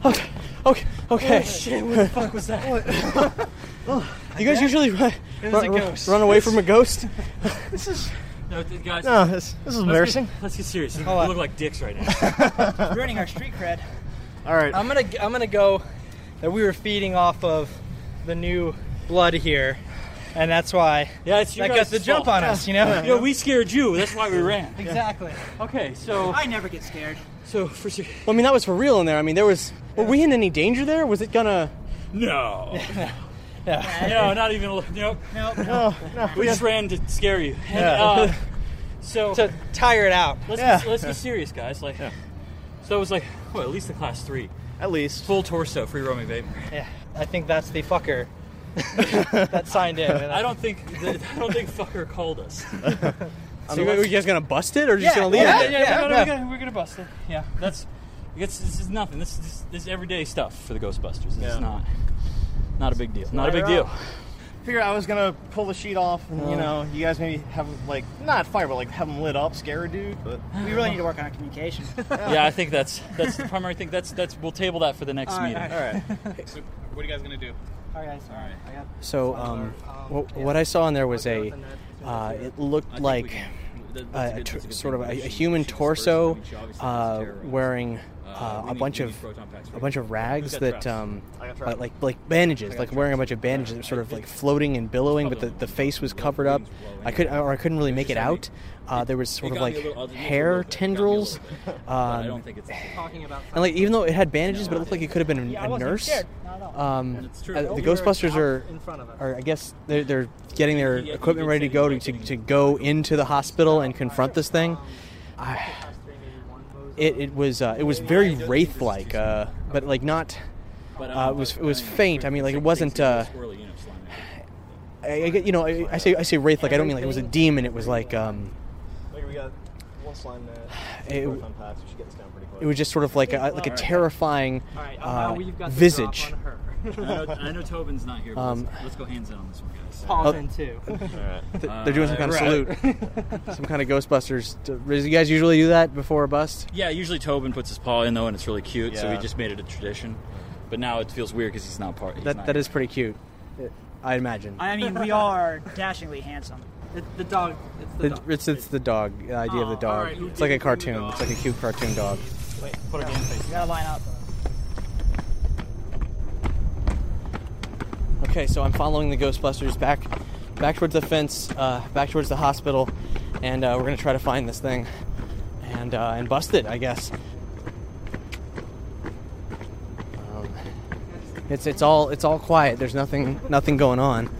Okay, okay, okay. Oh, shit! What the fuck was that? oh, you guys usually run, run, run away from a ghost? This is. No, th- guys. No, this this is embarrassing. Let's get serious. We on. look like dicks right now. ruining our street cred. All right. I'm gonna I'm gonna go that we were feeding off of the new blood here, and that's why Yeah, it's your that got guys' the jump fault. on us. You know. Yo, we scared you. That's why we ran. exactly. Okay, so I never get scared. So for ser- Well, I mean, that was for real in there. I mean, there was. Were we in any danger there? Was it gonna? no, Yeah. no, not even. a li- Nope. No, No, no. We just ran to scare you. And, Yeah. uh, so to tire it out. let's Yeah. be, let's be serious, guys. Like, so it was like, what? At least the class three, At least. full torso, free roaming vape. Yeah. I think that's the fucker that signed in. and I don't think the, I don't think fucker called us. So you, you guys gonna bust it or just gonna leave yeah, it? yeah, yeah, we're, gonna, yeah. We're, gonna, we're gonna bust it. Yeah, that's. It's, this is nothing. This, this, this is everyday stuff for the Ghostbusters. This Yeah. is not not a big deal. Not a big deal. up. Figure I was gonna pull the sheet off, and you know, you guys maybe have like not fire, but like have them lit up, scare a dude. But we really need to work on our communication. Yeah, I think that's that's the primary thing. That's that's we'll table that for the next All right, meeting. all right. So, what are you guys gonna do? All right, guys. All right. I got So, um, what, what I saw in there was a. Uh, it looked like a, a tr- sort of a, a human torso uh, wearing uh, a bunch of a bunch of rags that um, uh, like like bandages, like wearing a bunch of bandages, that were sort of like floating and billowing, but the, the face was covered up. I could or I couldn't really make it out. Uh, there was sort of like hair tendrils, um, think it's. talking about. and like even though it had bandages, but it looked like it could have been a, a nurse. Um, uh, the Ghostbusters are in front of us. or I guess they're, they're getting their equipment ready to go to, to, to go into the hospital and confront this thing. I, it, it was uh, it was very wraith like, uh, but like not. Uh, it was it was faint. I mean, like it wasn't. Uh, I, I get- you know, I, I say I say wraith like I don't mean like it was a demon. It was like um, Like we got one slime mat, It- proton packs. We should get this down pretty quick. it was just sort of like a like a terrifying uh, now we've got the visage. Drop on her. I know, I know Tobin's not here. But Um, let's, let's go hands in on this one, guys. Paul's in too. Th- They're doing some kind of Uh, salute, some kind of Ghostbusters. Do you guys usually do that before a bust? Yeah, usually Tobin puts his paw in though, and it's really cute. So we Yeah. just made it a tradition. But now it feels weird because he's not part. He's That not that pretty cute. I imagine. I mean, we are dashingly handsome. It's the dog. It's the The- dog. it's it's the dog the idea of the Oh, dog. alright, who it's like a did bring the cartoon. dog? It's like a cute cartoon dog. Wait, put a game face. You gotta line up. Okay, so I'm following the Ghostbusters back, back towards the fence, uh, back towards the hospital, and uh, we're gonna try to find this thing, and uh, and bust it, I guess. Um, it's it's all it's all quiet. There's nothing nothing going on.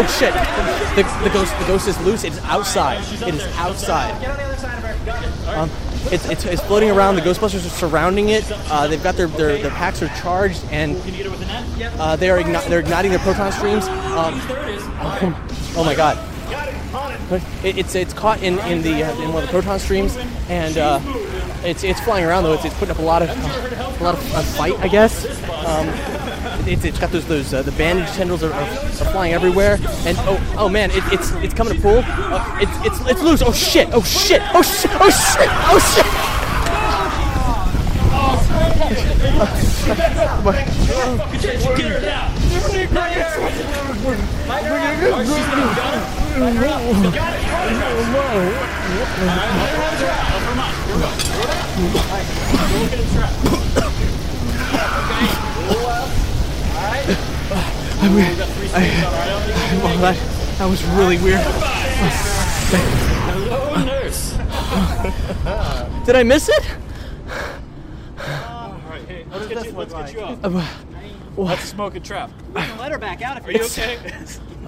Oh shit! The, the ghost the ghost is loose. It is outside. It is outside. Get on the other side of her. Um, it's, it's, it's floating around. The Ghostbusters are surrounding it. Uh, they've got their, their their packs are charged and Can you get it with the net? uh, they are igni- they're igniting their proton streams. Um, There it is. oh my god! It, it's it's caught in, in the uh, in one of the proton streams and uh, it's it's flying around though. It's, it's putting up a lot of a lot of uh, fight, I guess. Um, it's, it's got those those uh, the bandage tendrils are, are, are flying everywhere and oh oh man it, it's it's coming to pull. Uh, it's it's it's loose. Oh shit! Oh shit! Oh shit! Oh shit! Oh shit! Well, that, that was really weird. Hello, nurse. Did I miss it? All right, hey, let's get you, let's get you up. Uh, Let's smoke a trap. We can let her back out if Are you okay?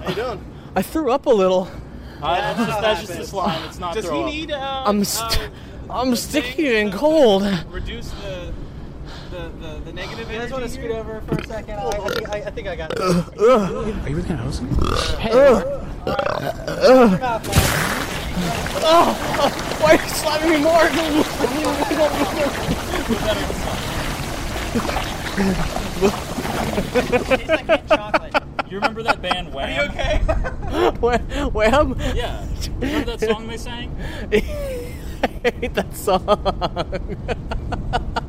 How you doing? I threw up a little. Uh, that's just, that's just the slime. It's not Does throw he up. need uh, I'm st- I'm sticky and cold. reduce the the, the, the negative You guys want to scoot over for a second? I, I, think, I, I think I got it. Uh, uh. Are you really gonna hose him? Uh, Why are you slapping me more? Tastes like mint chocolate. You remember that band Wham? Are you okay? Wham? Wham? Yeah. Remember that song they sang? I hate that song.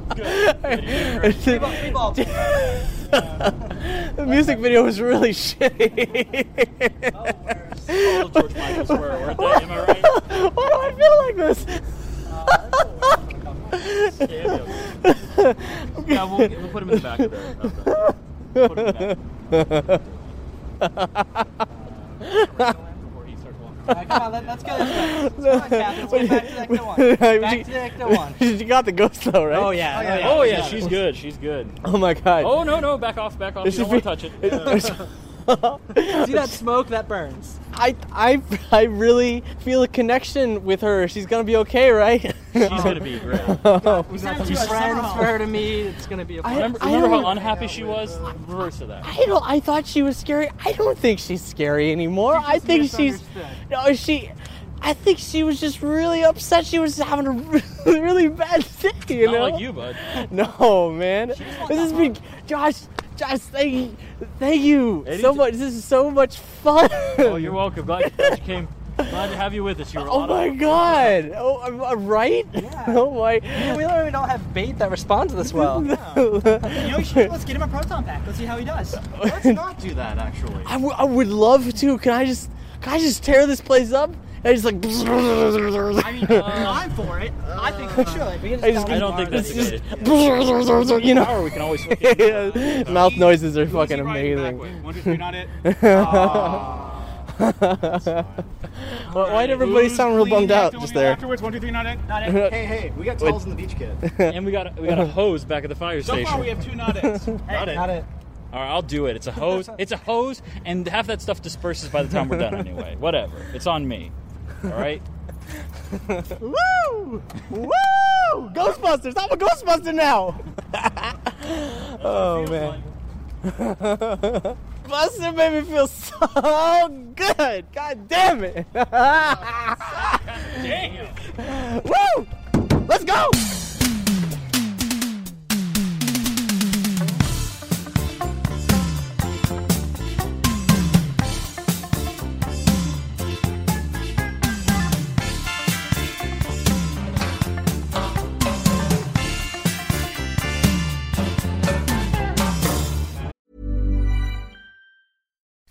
the music video was really shitty. All George Michael's were, weren't they? Am I right? Why do I feel like this? Yeah, we'll, we'll put him in the back of the. Of the put him in the back. Before he starts walking. All right, come on, let, let's go this way. Come on, Captain, let's get back to Ecto 1. Back to Ecto 1. you got the ghost though, right? Oh, yeah. Oh, yeah. Oh yeah, she's good. She's good. Oh my god. Oh no no, back off, back off. This you don't want to touch it. See that smoke? That burns. I, I, I really feel a connection with her. She's gonna be okay, right? She's gonna be great. We've got some friends for her to meet. It's going to be a fun. Remember, I remember how unhappy she was? Reverse of that. I don't. I thought she was scary. I don't think she's scary anymore. I think she's. No, she. I think she was just really upset. She was having a really, really bad day. You Not know. like you, bud. No, man. This has been, Josh. Josh, thank you, thank you so Anytime. much. This is so much fun. Oh, you're welcome. Glad, glad you came. Glad to have you with us. You were a Oh lot my of God! Oh, I'm, I'm right. Oh my. We literally don't have bait that responds this well. You know, we should, let's get him a proton pack. Let's see how he does. Let's not do that, actually. I, w- I would love to. Can I just can I just tear this place up? And just like. I mean, uh, I'm for it. I think we should. We can I just- tell I don't think that's It's good. just, you know. Or we can always hook it. Mouth noises are fucking Easy riding back amazing. One, two, three, not it. Why why'd everybody sound real bummed out just there? Afterwards, one, two, three, not it. Not it. Hey, hey, we got towels in the beach kit. And we got we got a hose back at the fire So station. far, we have two not it's. Not it. Not it. All right, I'll do it. It's a hose. It's a hose, and half that stuff disperses by the time we're done anyway. Whatever. It's on me. All right. Woo! Woo! Ghostbusters! I'm a Ghostbuster now! oh man. Buster made me feel so good! God damn it! Damn. Woo! Let's go!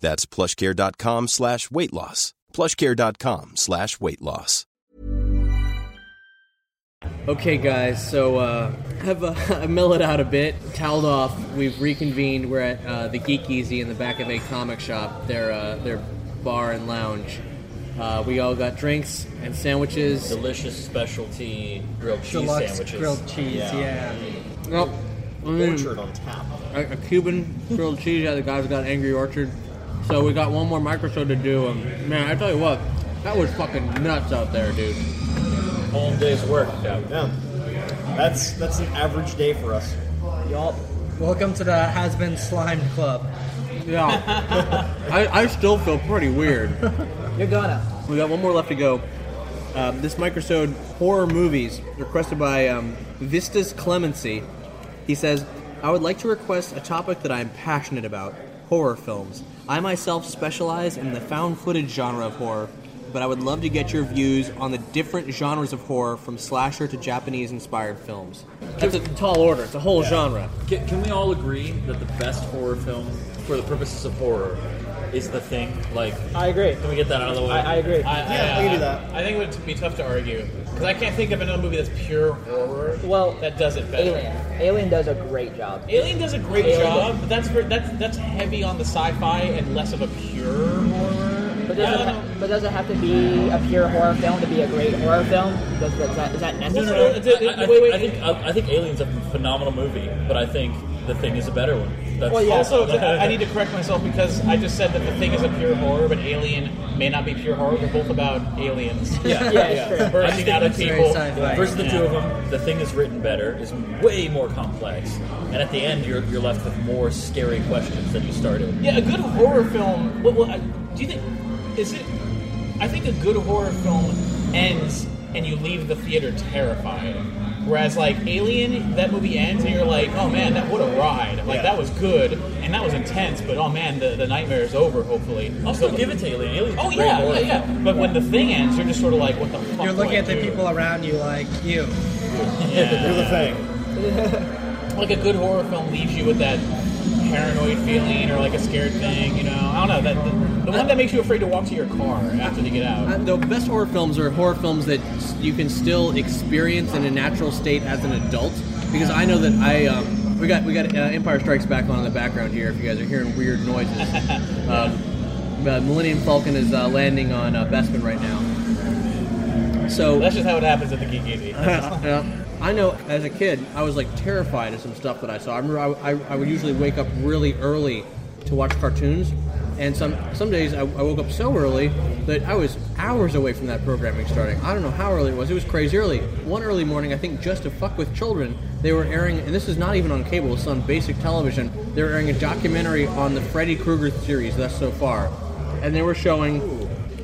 That's plushcare.com slash weight loss. plushcare.com slash weight loss. Okay, guys, so uh, I've, uh, I've mellowed out a bit, toweled off. We've reconvened. We're at uh, the Geek Easy in the back of a comic shop, their, uh, their bar and lounge. Uh, we all got drinks and sandwiches. Delicious specialty grilled cheese Deluxe sandwiches. grilled cheese, yeah. Nope. Orchard on tap. A, a Cuban grilled cheese. Yeah, the guys got Angry Orchard. So we got one more microsode to do. And man, I tell you what, that was fucking nuts out there, dude. Whole day's work. Yeah. Yeah. That's that's an average day for us. Y'all, Welcome to the Has Been Slimed Club. Yeah. I, I still feel pretty weird. You're gonna. We got one more left to go. Um, this microsode horror movies requested by um, Vistas Clemency. He says, "I would like to request a topic that I am passionate about: horror films. I myself specialize in the found footage genre of horror, but I would love to get your views on the different genres of horror, from slasher to Japanese-inspired films. That's a tall order. It's a whole genre. Can, can we all agree that the best horror film, for the purposes of horror, is The Thing? Like, I agree. can we get that out of the way? I, I agree. I, I can do that. I think it would be tough to argue because I can't think of another movie that's pure horror. Well, that does it better. Alien. Alien does a great job. Alien does a great Alien job, but that's for, that's that's heavy on the sci-fi and less of a pure horror. But I does, it don't ha- but does it have to be a pure horror film to be a great horror film? Does, does that, is that No, necessary? no, no, it's a- I, I, wait, wait, I think I, I think Alien's a phenomenal movie, but I think The Thing is a better one. That's Well, yeah. Also, I I need to correct myself because I just said that the thing is a pure horror, but Alien may not be pure horror. They're both about aliens. Yeah, Yeah, it's true. bursting out of people. Versus the Yeah. two of them, the thing is written better, is way more complex, and at the end you're, you're left with more scary questions than you started. Yeah, a good horror film. Well, well, do you think is it? I think a good horror film ends and you leave the theater terrified. Whereas like Alien, that movie ends and you're like, oh man, that what a ride! Like that was good and that was intense, but oh man, the, the nightmare is over. Hopefully, I'll still give it to Alien. Alien's Oh a great yeah, yeah, film. yeah. But when the thing ends, you're just sort of like, what the fuck? You're looking at the do? people around you like you. Yeah. Do the thing. like a good horror film leaves you with that paranoid feeling or like a scared thing. You know, I don't know that the, the one that makes you afraid to walk to your car after you get out. The best horror films are horror films that you can still experience in a natural state as an adult. Because I know that I um, we got we got uh, Empire Strikes Back on in the background here. If you guys are hearing weird noises, um, uh, Millennium Falcon is uh, landing on uh, Bespin right now. So That's just how it happens at the Geek Easy. yeah. I know as a kid, I was like terrified of some stuff that I saw. I remember I, I, I would usually wake up really early to watch cartoons, and some some days I, I woke up so early that I was hours away from that programming starting. I don't know how early it was. It was crazy early. One early morning, I think, just to fuck with children, they were airing, and this is not even on cable. It's on basic television. They were airing a documentary on the Freddy Krueger series thus so far, and they were showing.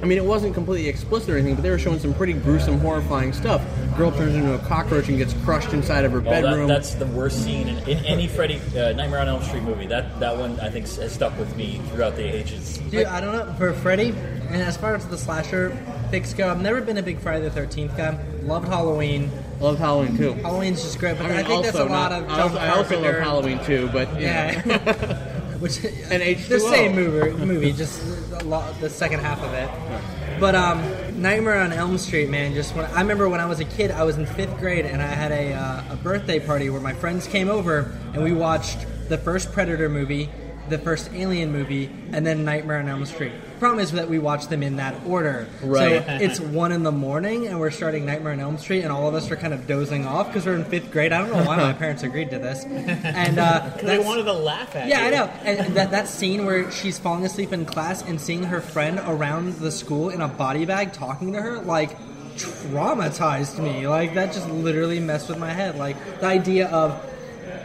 I mean, it wasn't completely explicit or anything, but they were showing some pretty gruesome, horrifying stuff. Girl turns into a cockroach and gets crushed inside of her Oh, that- bedroom. that's the worst scene in, in any Freddy uh, Nightmare on Elm Street movie. That that one I think has stuck with me throughout the ages. Dude, I don't know. For Freddy, and as far as the slasher picks go, I've never been a big Friday the 13th guy. Loved Halloween. Loved Halloween too. Halloween's just great, but I I, mean, think that's a also lot not- of I John also, I also love Halloween too, but you Yeah. know. Which And H2O. the same movie, movie, just a lot, the second half of it. But um, Nightmare on Elm Street, man. Just when I remember when I was a kid, I was in fifth grade, and I had a uh, a birthday party where my friends came over, and we watched the first Predator movie, the first Alien movie, and then Nightmare on Elm Street. Problem is that we watch them in that order. Right. So it's one in the morning, and we're starting Nightmare on Elm Street, and all of us are kind of dozing off because we're in fifth grade. I don't know why my parents agreed to this, and uh, They wanted to laugh at yeah, you. I know. And that, that scene where she's falling asleep in class and seeing her friend around the school in a body bag talking to her, like, traumatized me. Like, that just literally messed with my head. Like, the idea of,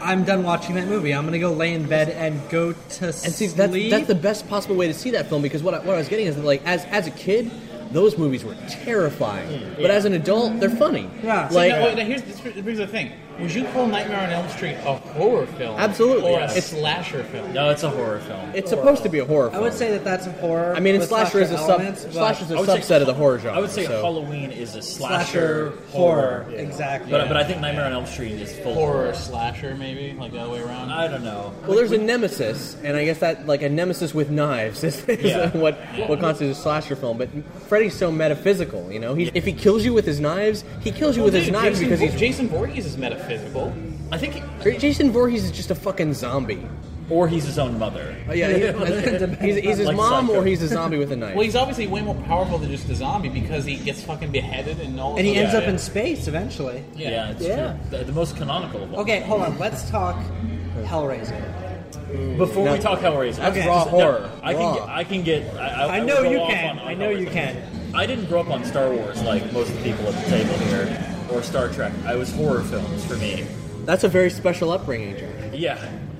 I'm done watching that movie. I'm going to go lay in bed and go to And see, sleep. that's, that's the best possible way to see that film because what I, what I was getting is that, like, as, as a kid, those movies were terrifying. Hmm. But as an adult, they're funny. Yeah. Like, See, now, now here's this brings the thing. Would you call Nightmare on Elm Street a horror film? Absolutely. Or a Yes. slasher film? No, it's a horror film. it's supposed to be a horror I would say that that's a horror. I mean, and with slasher is a sub, elements, slasher is a I would say- subset of the horror genre. I would say so. Halloween is a Slasher slasher, horror, exactly. But, but I think Nightmare on Elm Street is full Horror slasher, maybe like the other way around. I don't know. Well, there's a nemesis, and I guess that like a nemesis with knives is, is Yeah. what what constitutes a slasher film. But Freddy's so metaphysical, you know. He, if he kills you with his knives, he kills you with his knives Jason, because he's Jason Voorhees is metaphysical. I think, he- Jason Voorhees is just a fucking zombie. or he's his own mother. Oh, yeah, he- he's, he's his Like mom Psycho. or he's a zombie with a knife. Well, he's obviously way more powerful than just a zombie because he gets fucking beheaded and all. and he ends up in space eventually. Yeah, it's Yeah. true. The, the most canonical of all. Okay, hold on. Let's talk Hellraiser. Before No. we talk Hellraiser, That's okay. raw no, horror. I can Raw. get, I can get. I, I, I will know go you off can. on- on I know you Hellraiser. can. I didn't grow up on Star Wars like most of the people at the table here, or Star Trek. I was horror films for me. That's a very special upbringing, George. Yeah.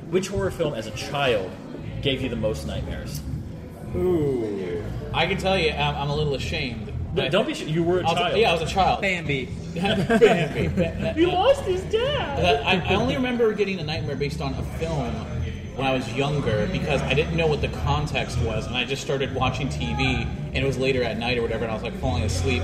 Which horror film as a child gave you the most nightmares? Ooh. I can tell you, I'm, I'm a little ashamed. But don't be. sh- You were a I was child. yeah, I was a child. Bambi. Bambi. You lost his dad. That- I, I only remember getting a nightmare based on a film when I was younger because I didn't know what the context was, and I just started watching TV, and it was later at night or whatever, and I was like falling asleep,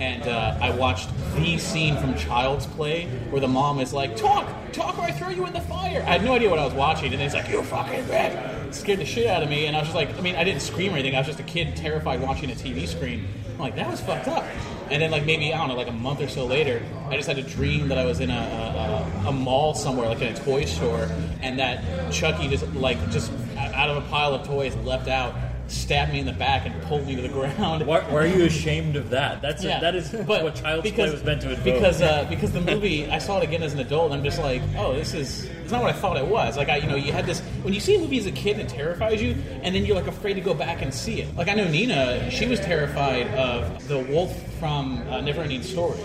and uh, I watched the scene from Child's Play where the mom is like, "Talk, talk, or I throw you in the fire." I had no idea what I was watching, and he's like, "You fucking bitch!" It scared the shit out of me, and I was just like, I mean, I didn't scream or anything. I was just a kid terrified watching a TV screen. I'm like, that was fucked up. And then, like maybe I don't know, like a month or so later, I just had a dream that I was in a, a, a, a mall somewhere, like in a toy store, and that Chucky just like just out of a pile of toys leapt out, stabbed me in the back, and pulled me to the ground. Why, why are you ashamed of that? That's Yeah, a, that is but what Child's because, Play was meant to invoke. Because uh, because the movie, I saw it again as an adult, and I'm just like, oh, this is it's not what I thought it was. Like I, you know, you had this when you see a movie as a kid and it terrifies you, and then you're like afraid to go back and see it. Like I know Nina, she was terrified of the wolf from uh, Neverending Story.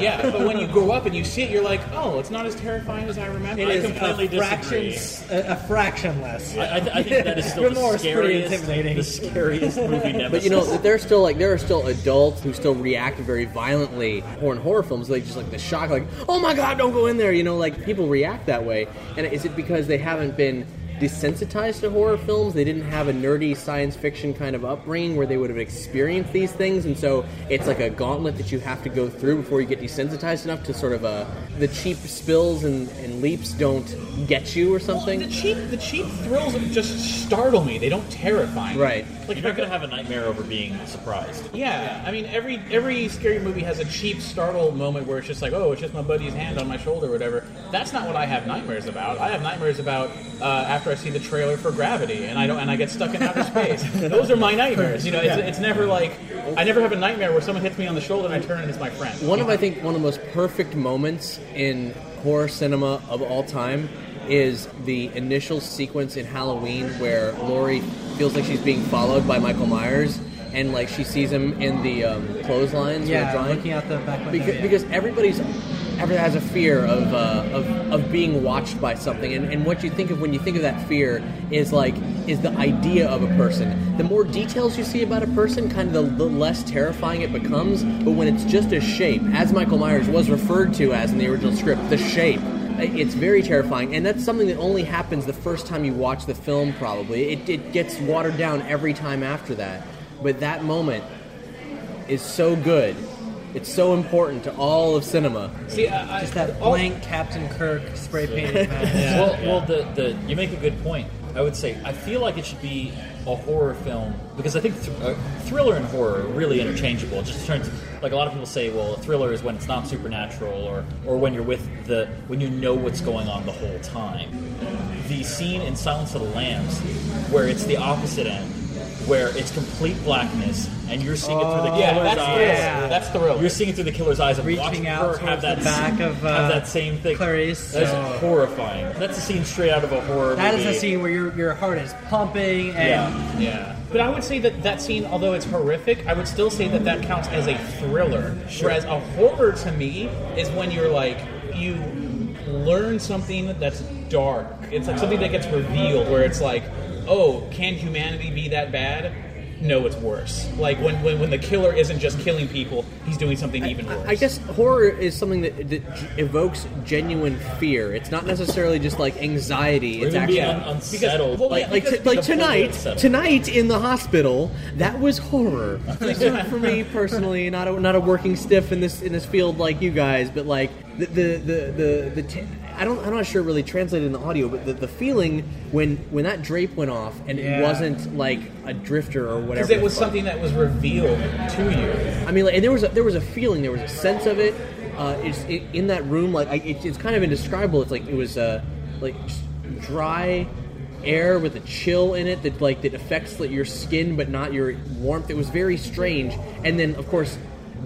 Yeah, but when you grow up and you see it, you're like, oh, it's not as terrifying as I remember. It I is completely a disagree. fraction, a, a fraction less. I, I, th- I think that is still the pretty scariest, intimidating. the scariest movie nemesis. But you know, there's still like there are still adults who still react very violently horror horror films. Like just like the shock, like oh my god, don't go in there. You know, like people react that way. And is it because they haven't been desensitized to horror films? They didn't have a nerdy science fiction kind of upbringing where they would have experienced these things, and so it's like a gauntlet that you have to go through before you get desensitized enough to sort of uh, the cheap spills and, and leaps don't get you or something. The cheap, the cheap thrills just startle me. They don't terrify me. Right. like you're not gonna have a nightmare over being surprised. Yeah, I mean every every scary movie has a cheap startle moment where it's just like, oh, it's just my buddy's hand on my shoulder, or whatever. That's not what I have nightmares about. I have nightmares about uh, after I see the trailer for Gravity and I don't and I get stuck in outer space. Those are my nightmares. You know, it's, it's never like I never have a nightmare where someone hits me on the shoulder and I turn and it's my friend. One of I think one of the most perfect moments in horror cinema of all time is the initial sequence in Halloween where Laurie feels like she's being followed by Michael Myers and like she sees him in the um, clotheslines Yeah, drawing. looking out the back window. because, yeah. because everybody's ever has a fear of, uh, of of being watched by something, and, and what you think of when you think of that fear is like is the idea of a person. The more details you see about a person, kind of the, the less terrifying it becomes. But when it's just a shape, as Michael Myers was referred to as in the original script, the shape. It's very terrifying, and that's something that only happens the first time you watch the film. Probably, it, it gets watered down every time after that. But that moment is so good. It's so important to all of cinema. See, I, I, just that all- blank Captain Kirk spray painted mask. Well, well, the, the you make a good point. I would say I feel like it should be a horror film because I think th- uh, thriller and horror are really interchangeable. It just turns like a lot of people say, well, a thriller is when it's not supernatural or or when you're with the when you know what's going on the whole time. The scene in Silence of the Lambs where it's the opposite end. Where it's complete blackness, and you're seeing it through the Oh, killer's that's eyes. thriller. That's thriller. You're seeing it through the killer's eyes and Reaching watching out her have towards that the back of, uh, have that same thing. Clarice. That's Oh. horrifying. That's a scene straight out of a horror That is movie. a scene where your your heart is pumping and Yeah, yeah. But I would say that that scene, although it's horrific, I would still say that that counts as a thriller. Whereas a horror to me is when you're like you learn something that's dark. It's like something that gets revealed, where it's like, oh, can humanity be that bad? No, it's worse. Like when, when, when the killer isn't just killing people, he's doing something even worse. I guess horror is something that, that evokes genuine fear. It's not necessarily just like anxiety. It's actually being un- unsettled. Like, Well, like, because- t- like tonight, tonight in the hospital, that was horror for, for me personally. Not a, not a working stiff in this in this field like you guys, but like the the the the, the t- I don't I'm not sure it really translated in the audio, but the, the feeling when when that drape went off and Yeah. it wasn't like a drifter or whatever. because it the was fuck. something that was revealed to you. I mean, like, and there was a, there was a feeling, there was a sense of it. Uh, it's it, in that room, like I, it, it's kind of indescribable. It's like it was uh, like just dry air with a chill in it that like that affects like, your skin but not your warmth. It was very strange. And then of course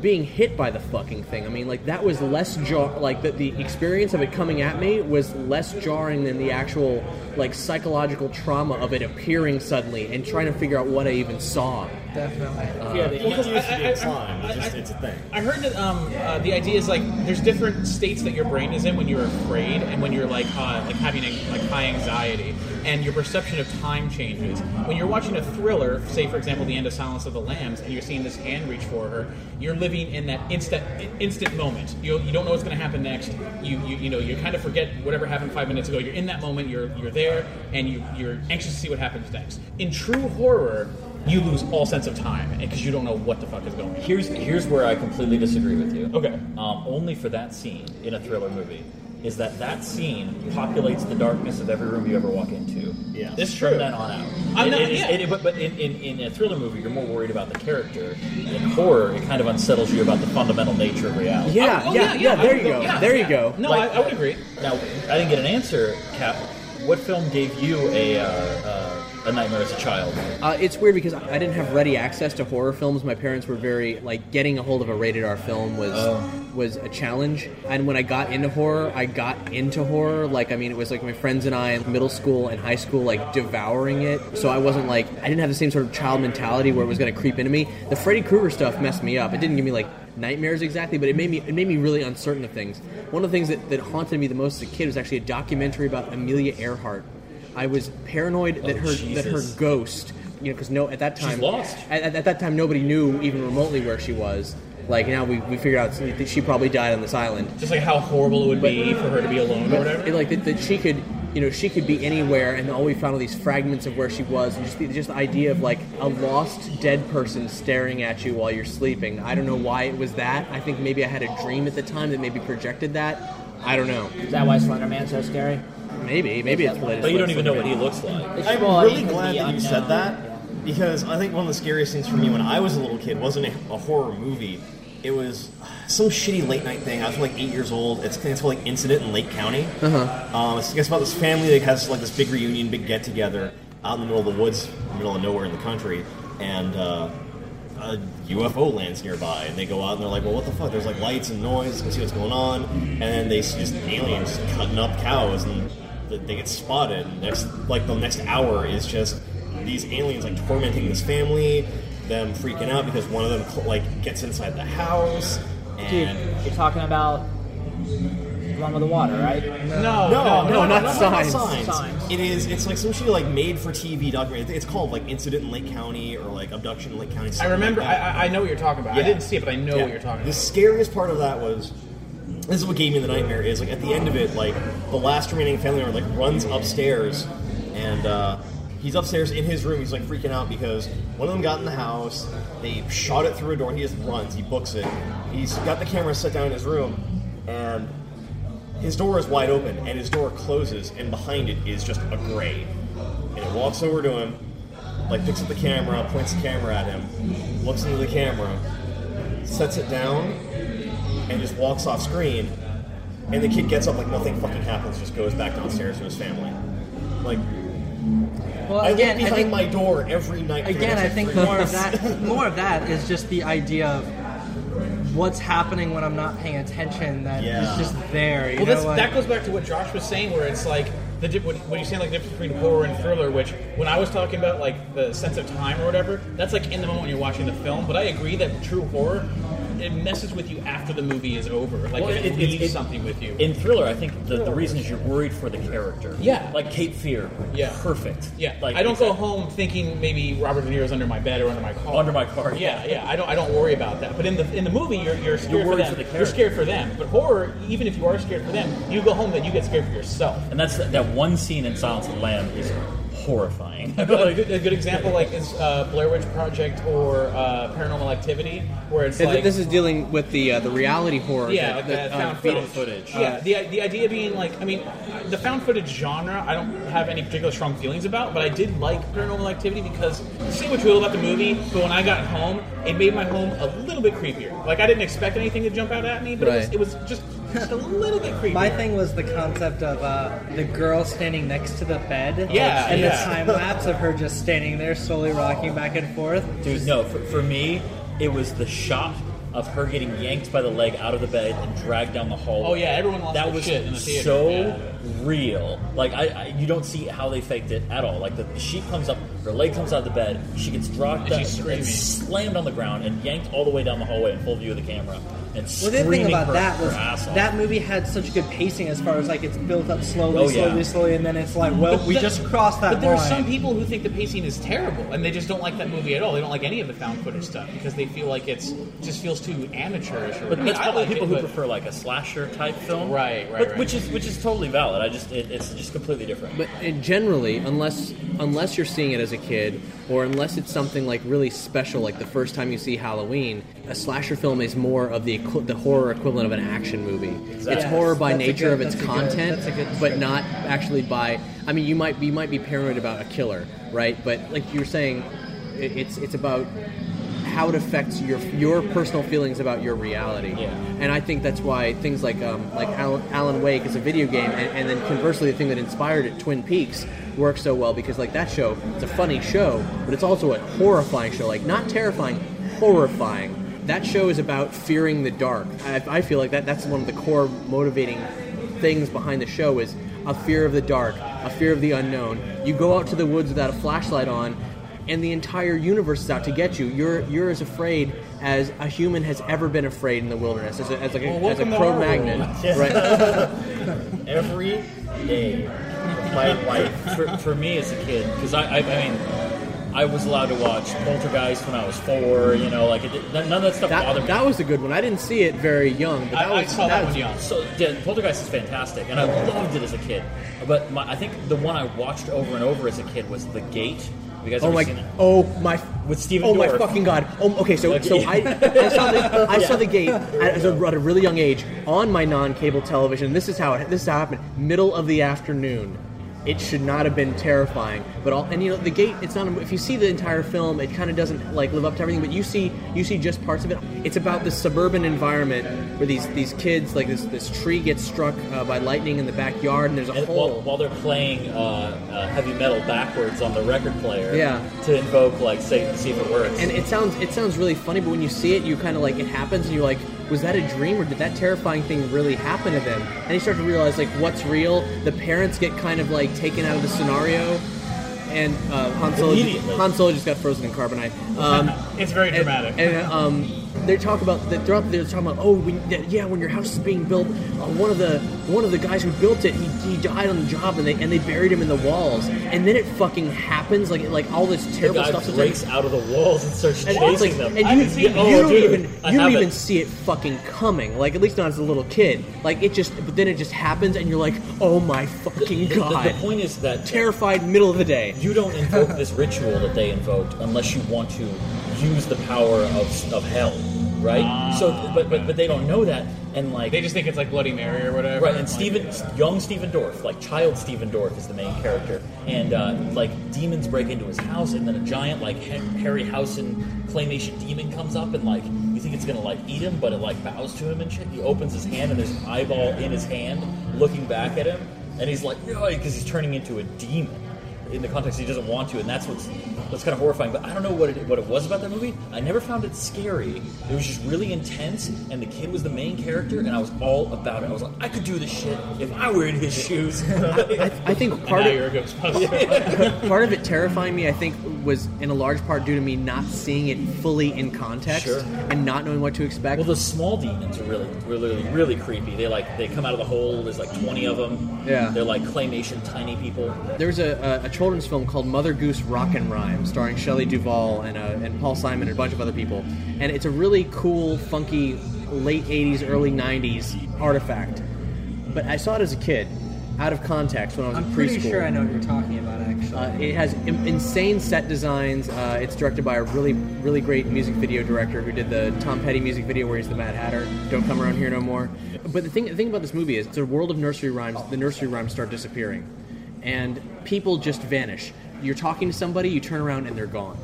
being hit by the fucking thing. I mean, like that was less jar. Like the, the experience of it coming at me was less jarring than the actual like psychological trauma of it appearing suddenly and trying to figure out what I even saw. Definitely. Uh, yeah, the Well, 'cause used to be I- I- It's just it's a thing. I heard that um, uh, the idea is like there's different states that your brain is in when you're afraid and when you're like uh, like having a, like high anxiety, and your perception of time changes. When you're watching a thriller, say for example the end of Silence of the Lambs, and you're seeing this hand reach for her, you're living in that instant instant moment. You you don't know what's going to happen next. You, you you know you kind of forget whatever happened five minutes ago. You're in that moment. You're you're there, and you you're anxious to see what happens next. In true horror. You lose all sense of time because you don't know what the fuck is going on. Here's here's where I completely disagree with you. Okay. Um, only for that scene in a thriller movie is that that scene populates the darkness of every room you ever walk into. Yeah. It's From true. then on out. I'm It- not- it is- yeah. it- but but in, in, in a thriller movie, you're more worried about the character. In horror, it kind of unsettles you about the fundamental nature of reality. Yeah, Oh, yeah, yeah, There you go. yeah, there you yeah. go. No, Like- I, I would agree. Now, I didn't get an answer, Cap. What film gave you a uh, uh, a nightmare as a child? Uh, it's weird because I didn't have ready access to horror films. My parents were very like getting a hold of a rated R film was was a challenge. And when I got into horror, I got into horror. Like I mean, it was like my friends and I in middle school and high school like devouring it. So I wasn't like I didn't have the same sort of child mentality where it was going to creep into me. The Freddy Krueger stuff messed me up. It didn't give me like nightmares exactly, but it made me it made me really uncertain of things. One of the things that, that haunted me the most as a kid was actually a documentary about Amelia Earhart. I was paranoid that Oh, her that her ghost, you know, because no at that She's time lost. At, at- at that time nobody knew even remotely where she was. Like now we, we figured out that she probably died on this island. Just like how horrible it would be for her to be alone or whatever. It, like that, that she could you know she could be anywhere and all we found were these fragments of where she was and just the, just the idea of like a lost dead person staring at you while you're sleeping. I don't know why it was that. I think maybe I had a dream at the time that maybe projected that. I don't know. Is that why Slender Man's so scary? Maybe maybe it's related. But you don't even know what he looks like. I'm really glad that you said that because I think one of the scariest things for me when I was a little kid wasn't a, a horror movie. It was some shitty late night thing. I was like eight years old. It's, it's called like Incident in Lake County. Uh-huh. Um, it's, it's about this family that has like this big reunion, big get together out in the middle of the woods, middle of nowhere in the country, and uh, a UFO lands nearby. And they go out and they're like, "Well, what the fuck?" There's like lights and noise. Let's see what's going on. And then they see just aliens cutting up cows and they get spotted. And next, like the next hour is just these aliens like tormenting this family, them freaking out because one of them like gets inside the house. Dude, you're talking about the one with the water, right? No, no, no, not not Signs. signs. Signs. It is. It's like some shit like made for TV documentary. It's called like Incident in Lake County or like Abduction in Lake County. I something remember. Like I, that. I I know what you're talking about. I Yeah. didn't see it, but I know Yeah. what you're talking about. The about. scariest part of that was this is what gave me the nightmare is like at the end of it, like the last remaining family member like runs upstairs and uh, he's upstairs in his room. He's like freaking out because one of them got in the house. They shot it through a door. He just runs. He books it. He's got the camera set down in his room and his door is wide open and his door closes and behind it is just a grave. and it walks over to him, like picks up the camera, points the camera at him, looks into the camera, sets it down, and just walks off screen. And the kid gets up like nothing fucking happens, just goes back downstairs to his family. Like, Well, I again, look I behind think my door every night. again, I think more of that more of that is just the idea of what's happening when I'm not paying attention. That is Yeah. just there. You well, know, that's, like- that goes back to what Josh was saying, where it's like the di- when, when you're saying like the difference between horror and thriller. Which when I was talking about like the sense of time or whatever, that's like in the moment when you're watching the film. But I agree that true horror it messes with you after the movie is over. Like Well, it, it- leaves it- something with you. In Thriller, I think the, the reason is you're worried for the character. Yeah. Like Cape Fear. Yeah. Perfect. Yeah, Like I don't go home thinking maybe Robert De Niro's under my bed or under my car. Under my car, Yeah, yeah. I don't. I don't worry about that. But in the in the movie, you're you're scared You're worried for for them. the you're scared for them. But horror, even if you are scared for them, you go home, then you get scared for yourself. And that's that one scene in Silence of the Lambs is horrifying. a, good, a good- example, like is uh, Blair Witch Project or uh, Paranormal Activity, where it's like this is dealing with the uh, the reality horror. Yeah, like that, the uh, found feed- footage. uh, yeah, the the idea being like, I mean, the found footage genre, I don't have any particular strong feelings about, but I did like Paranormal Activity because say what you will about the movie, but when I got home, it made my home a little bit creepier. Like I didn't expect anything to jump out at me, but Right. it, was, it was just just a little bit creepier. My thing was the concept of uh, the girl standing next to the bed. Yeah, and yeah. the time lapse of her just standing there, slowly rocking back and forth. Dude, no, for, for me, it was the shot of her getting yanked by the leg out of the bed and dragged down the hallway. Oh, yeah, everyone lost that was shit in the theater, so yeah. real. Like I, I, you don't see how they faked it at all. Like the, the sheet comes up, her leg comes out of the bed, she gets dropped And down, she's screaming. slammed on the ground, and yanked all the way down the hallway in full view of the camera, and Well, the other thing about her, that was her ass off. that movie had such good pacing as far as like it's built up slowly, Oh, yeah. slowly, slowly, and then it's like, well, But we the- just crossed that But there line. are some people who think the pacing is terrible, and they just don't like that movie at all. They don't like any of the found footage stuff because they feel like it's it just feels too amateurish. Or, But I mean, that's probably like people it, who but- prefer like a slasher type film, Right, right, but, right. Which is which is totally valid. I just it, it's just completely different. But generally, unless unless you're seeing it as a kid, or unless it's something like really special, like the first time you see Halloween, a slasher film is more of the equi- the horror equivalent of an action movie. It's Yes, horror by nature good- of its that's a good- content, good but not actually by. I mean, you might you might be paranoid about a killer, right? But like you were saying, it, it's it's about how it affects your your personal feelings about your reality. Yeah. And I think that's why things like um, like Alan, Alan Wake is a video game, and, and then conversely, the thing that inspired it, Twin Peaks, works so well because like that show, it's a funny show, but it's also a horrifying show. Like not terrifying, horrifying. That show is about fearing the dark. I, I feel like that that's one of the core motivating things behind the show is a fear of the dark, a fear of the unknown. You go out to the woods without a flashlight on, and the entire universe is out to get you. You're you're as afraid as a human has ever been afraid in the wilderness, as a, as like a, Well, as a welcome to Cro our Magnon, world. right? Every day my life, for, for me as a kid, because I, I, I mean, I was allowed to watch Poltergeist when I was four. You know, like it, none of that stuff bothered that, me. that was a good one. I didn't see it very young, but I saw that was was- So yeah, Poltergeist is fantastic, and I loved it as a kid. But my, I think the one I watched over and over as a kid was The Gate. You guys Oh my! Oh my! With Stephen Oh my fucking god! Oh, okay, so Like- so I, I saw the I saw the gate at, a, at a really young age on my non-cable television. This is how it this is how it happened. Middle of the afternoon. It should not have been terrifying, but all and you know the gate. It's not. If you see the entire film, it kind of doesn't like live up to everything. But you see you see just parts of it. It's about this suburban environment where these these kids like this this tree gets struck uh, by lightning in the backyard, and there's a And hole. while, while they're playing uh, uh, heavy metal backwards on the record player, Yeah. to invoke like Satan, see if it works. And it sounds it sounds really funny, but when you see it, you kind of like it happens, and you're like, was that a dream, or did that terrifying thing really happen to them? And you start to realize like what's real. The parents get kind of like taken out of the scenario, and uh, Han Solo. Han Solo just got frozen in carbonite. Um, It's very and- dramatic. And, um, they talk about that throughout. They're talking about oh, when, yeah, when your house is being built, uh, one of the one of the guys who built it, he, he died on the job, and they and they buried him in the walls. And then it fucking happens, like like all this the terrible guy stuff. breaks out of the walls and starts and chasing like, them. and you, you, you Oh, don't dude, even I you don't even see it fucking coming. Like at least not as a little kid. Like it just, but then it just happens, and you're like, oh my fucking The- the- god! the point is that terrified middle of the day. You don't invoke this ritual that they invoked unless you want to use the power of, of hell. right? so, but, but but they don't know that, and like They just think it's like Bloody Mary or whatever. Right, and Like- Stephen, young Stephen Dorff, like child Stephen Dorff, is the main character, and uh, like demons break into his house, and then a giant like Hen- Harryhausen claymation demon comes up, and like you think it's gonna like eat him, but it like bows to him and shit. He opens his hand, and there's an eyeball in his hand, looking back at him, and he's like, no, because he's turning into a demon. In the context he doesn't want to, and that's what's what's kind of horrifying. But I don't know what it, what it was about that movie. I never found it scary. It was just really intense, and the kid was the main character, and I was all about it. I was like, I could do this shit if I were in his shoes. I, I think part of you're a Ghostbuster. part of it terrifying me, I think, was in a large part due to me not seeing it fully in context Sure. and not knowing what to expect. Well, the small demons are really, really, really creepy. They like they come out of the hole. There's like 20 of them. Yeah. They're like claymation tiny people. There's a, a, a children's film called Mother Goose Rock and Rhyme, starring Shelley Duvall and, uh, and Paul Simon and a bunch of other people. And it's a really cool, funky, late 80s, early 90s artifact. But I saw it as a kid, out of context when I was I'm in preschool. pretty sure I know what you're talking about, actually. Uh, it has Im- insane set designs. Uh, it's directed by a really, really great music video director who did the Tom Petty music video where he's the Mad Hatter. Don't come around here no more. But the thing, the thing about this movie is, it's a world of nursery rhymes. The nursery rhymes start disappearing, and people just vanish. You're talking to somebody, you turn around, and they're gone.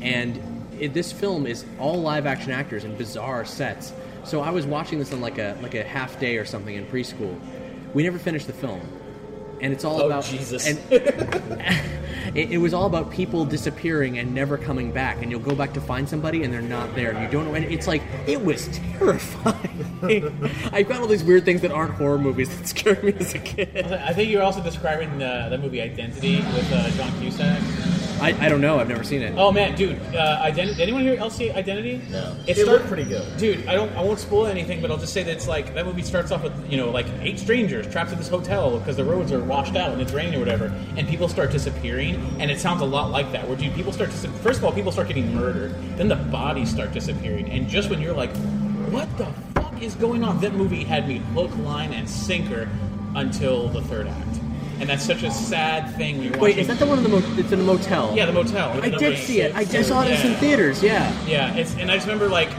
And it, this film is all live action actors in bizarre sets. So I was watching this on like a like a half day or something in preschool. We never finished the film, and it's all Oh, about Jesus. And it, it was all about people disappearing and never coming back. And you'll go back to find somebody, and they're not there. And you don't know. And it's like it was terrifying. I found all these weird things that aren't horror movies that scared me as a kid. I think you're also describing the, the movie Identity with uh, John Cusack. I, I don't know. I've never seen it. Oh man, dude, uh, Identity. Anyone here else see Identity? No. It, It start- looked pretty good. dude. I don't. I won't spoil anything, but I'll just say that it's like that movie starts off with you know like eight strangers trapped in this hotel because the roads are washed out and it's raining or whatever, and people start disappearing, and it sounds a lot like that. Where dude, people start to first of all, people start getting murdered, then the bodies start disappearing, and just when you're like, what the fuck is going on? That movie had me hook, line, and sinker until the third act. And that's such a sad thing when you're Wait, is that the one in the mo- it's in a motel? Yeah, the motel. I the did see it. I just saw this in theaters. Yeah. Yeah, it's and I just remember like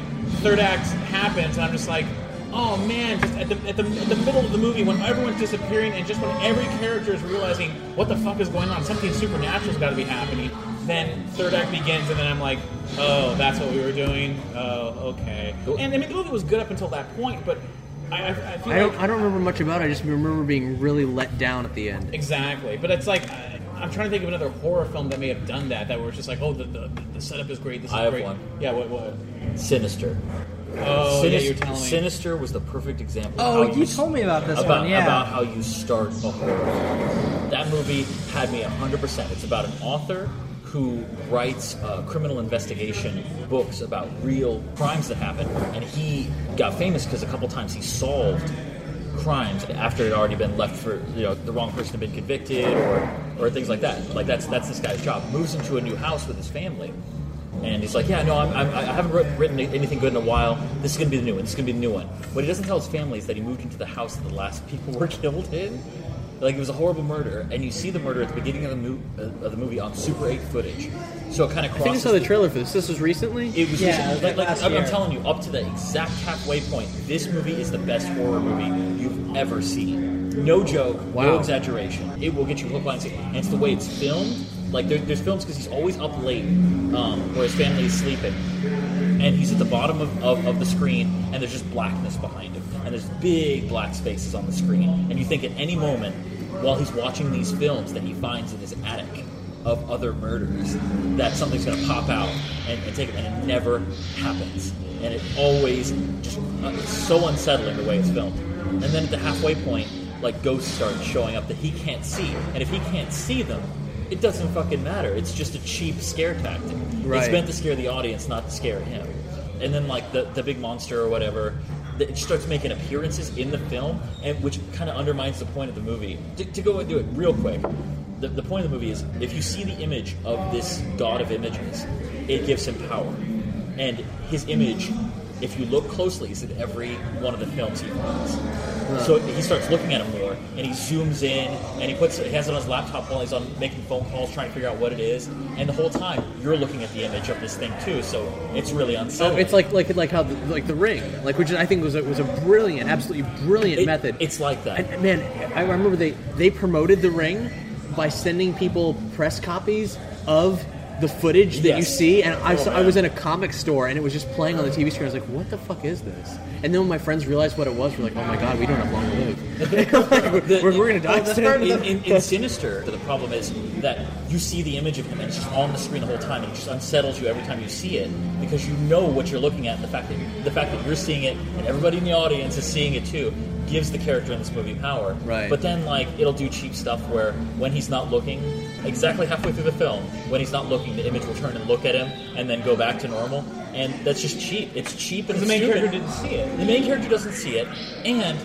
third act happens, and I'm just like, oh man, just at the, at the at the middle of the movie when everyone's disappearing, and just when every character is realizing what the fuck is going on, something supernatural's got to be happening. Then third act begins, and then I'm like, oh, that's what we were doing. Oh, okay. And I mean, the movie was good up until that point, but I, I, I feel I don't. like I don't remember much about it. I just remember being really let down at the end. Exactly, but it's like I, I'm trying to think of another horror film that may have done that. That was just like, oh, the, the, the setup is great. This is I have great. one. Yeah, what? What? Sinister. Oh, yeah, Sinister, you're telling me. Sinister was the perfect example. of Oh, how you s- told me about this about, one, yeah. About how you start a horror. film. That movie had me 100%. It's about an author who writes uh, criminal investigation books about real crimes that happen. and he got famous because a couple times he solved crimes after it had already been left for you know the wrong person had been convicted or or things like that. Like that's that's this guy's job. Moves into a new house with his family, and he's like, "Yeah, no, I'm, I'm, I haven't written anything good in a while. This is going to be the new one. This is going to be the new one." What he doesn't tell his family is that he moved into the house that the last people were killed in. Like it was a horrible murder, and you see the murder at the beginning of the, mo- uh, of the movie on Super 8 footage. So it kind of I think I saw the trailer for this. This was recently. It was Yeah, just, it was like, like, last I'm, I'm telling you, up to the exact halfway point, this movie is the best horror movie you've ever seen. No joke, Wow. no exaggeration. It will get you hooked line, and sinker. And it's the way it's filmed. Like there, there's films because he's always up late, um, where his family is sleeping, and he's at the bottom of, of, of the screen, and there's just blackness behind him, and there's big black spaces on the screen, and you think at any moment while he's watching these films that he finds in his attic of other murders that something's going to pop out and, and take it, and it never happens. And it always just uh, it's so unsettling the way it's filmed. And then at the halfway point, like ghosts start showing up that he can't see, and if he can't see them, it doesn't fucking matter. It's just a cheap scare tactic. It's meant to scare the audience, not to scare him. And then like the the big monster or whatever. That It starts making appearances in the film, and which kind of undermines the point of the movie. To, to go do it real quick, the, the point of the movie is if you see the image of this god of images, it gives him power, and his image if you look closely, he's in every one of the films he finds. So he starts looking at him more, and he zooms in, and he puts he has it on his laptop while he's on making phone calls, trying to figure out what it is. And the whole time, you're looking at the image of this thing too, so it's really So unsettling. it's like like like how the, like the ring, like which I think was a, was a brilliant, absolutely brilliant It- method. It's like that. And, man, I remember they they promoted the ring by sending people press copies of the footage that you see, and I, Oh, saw, I was in a comic store and it was just playing on the TV screen. I was like, "What the fuck is this?" And then when my friends realized what it was, we're like, "Oh my god, we don't have long to live. The- we're, we're gonna die." Well, soon." in, in, in Sinister, the problem is that you see the image of him and it's just on the screen the whole time, and it just unsettles you every time you see it because you know what you're looking at. The fact that the fact that you're seeing it and everybody in the audience is seeing it too gives the character in this movie power. Right. But then, like, it'll do cheap stuff where when he's not looking, exactly halfway through the film, when he's not looking, the image will turn and look at him and then go back to normal, and that's just cheap. It's cheap and The it's main stupid. character didn't see it. The main character doesn't see it, and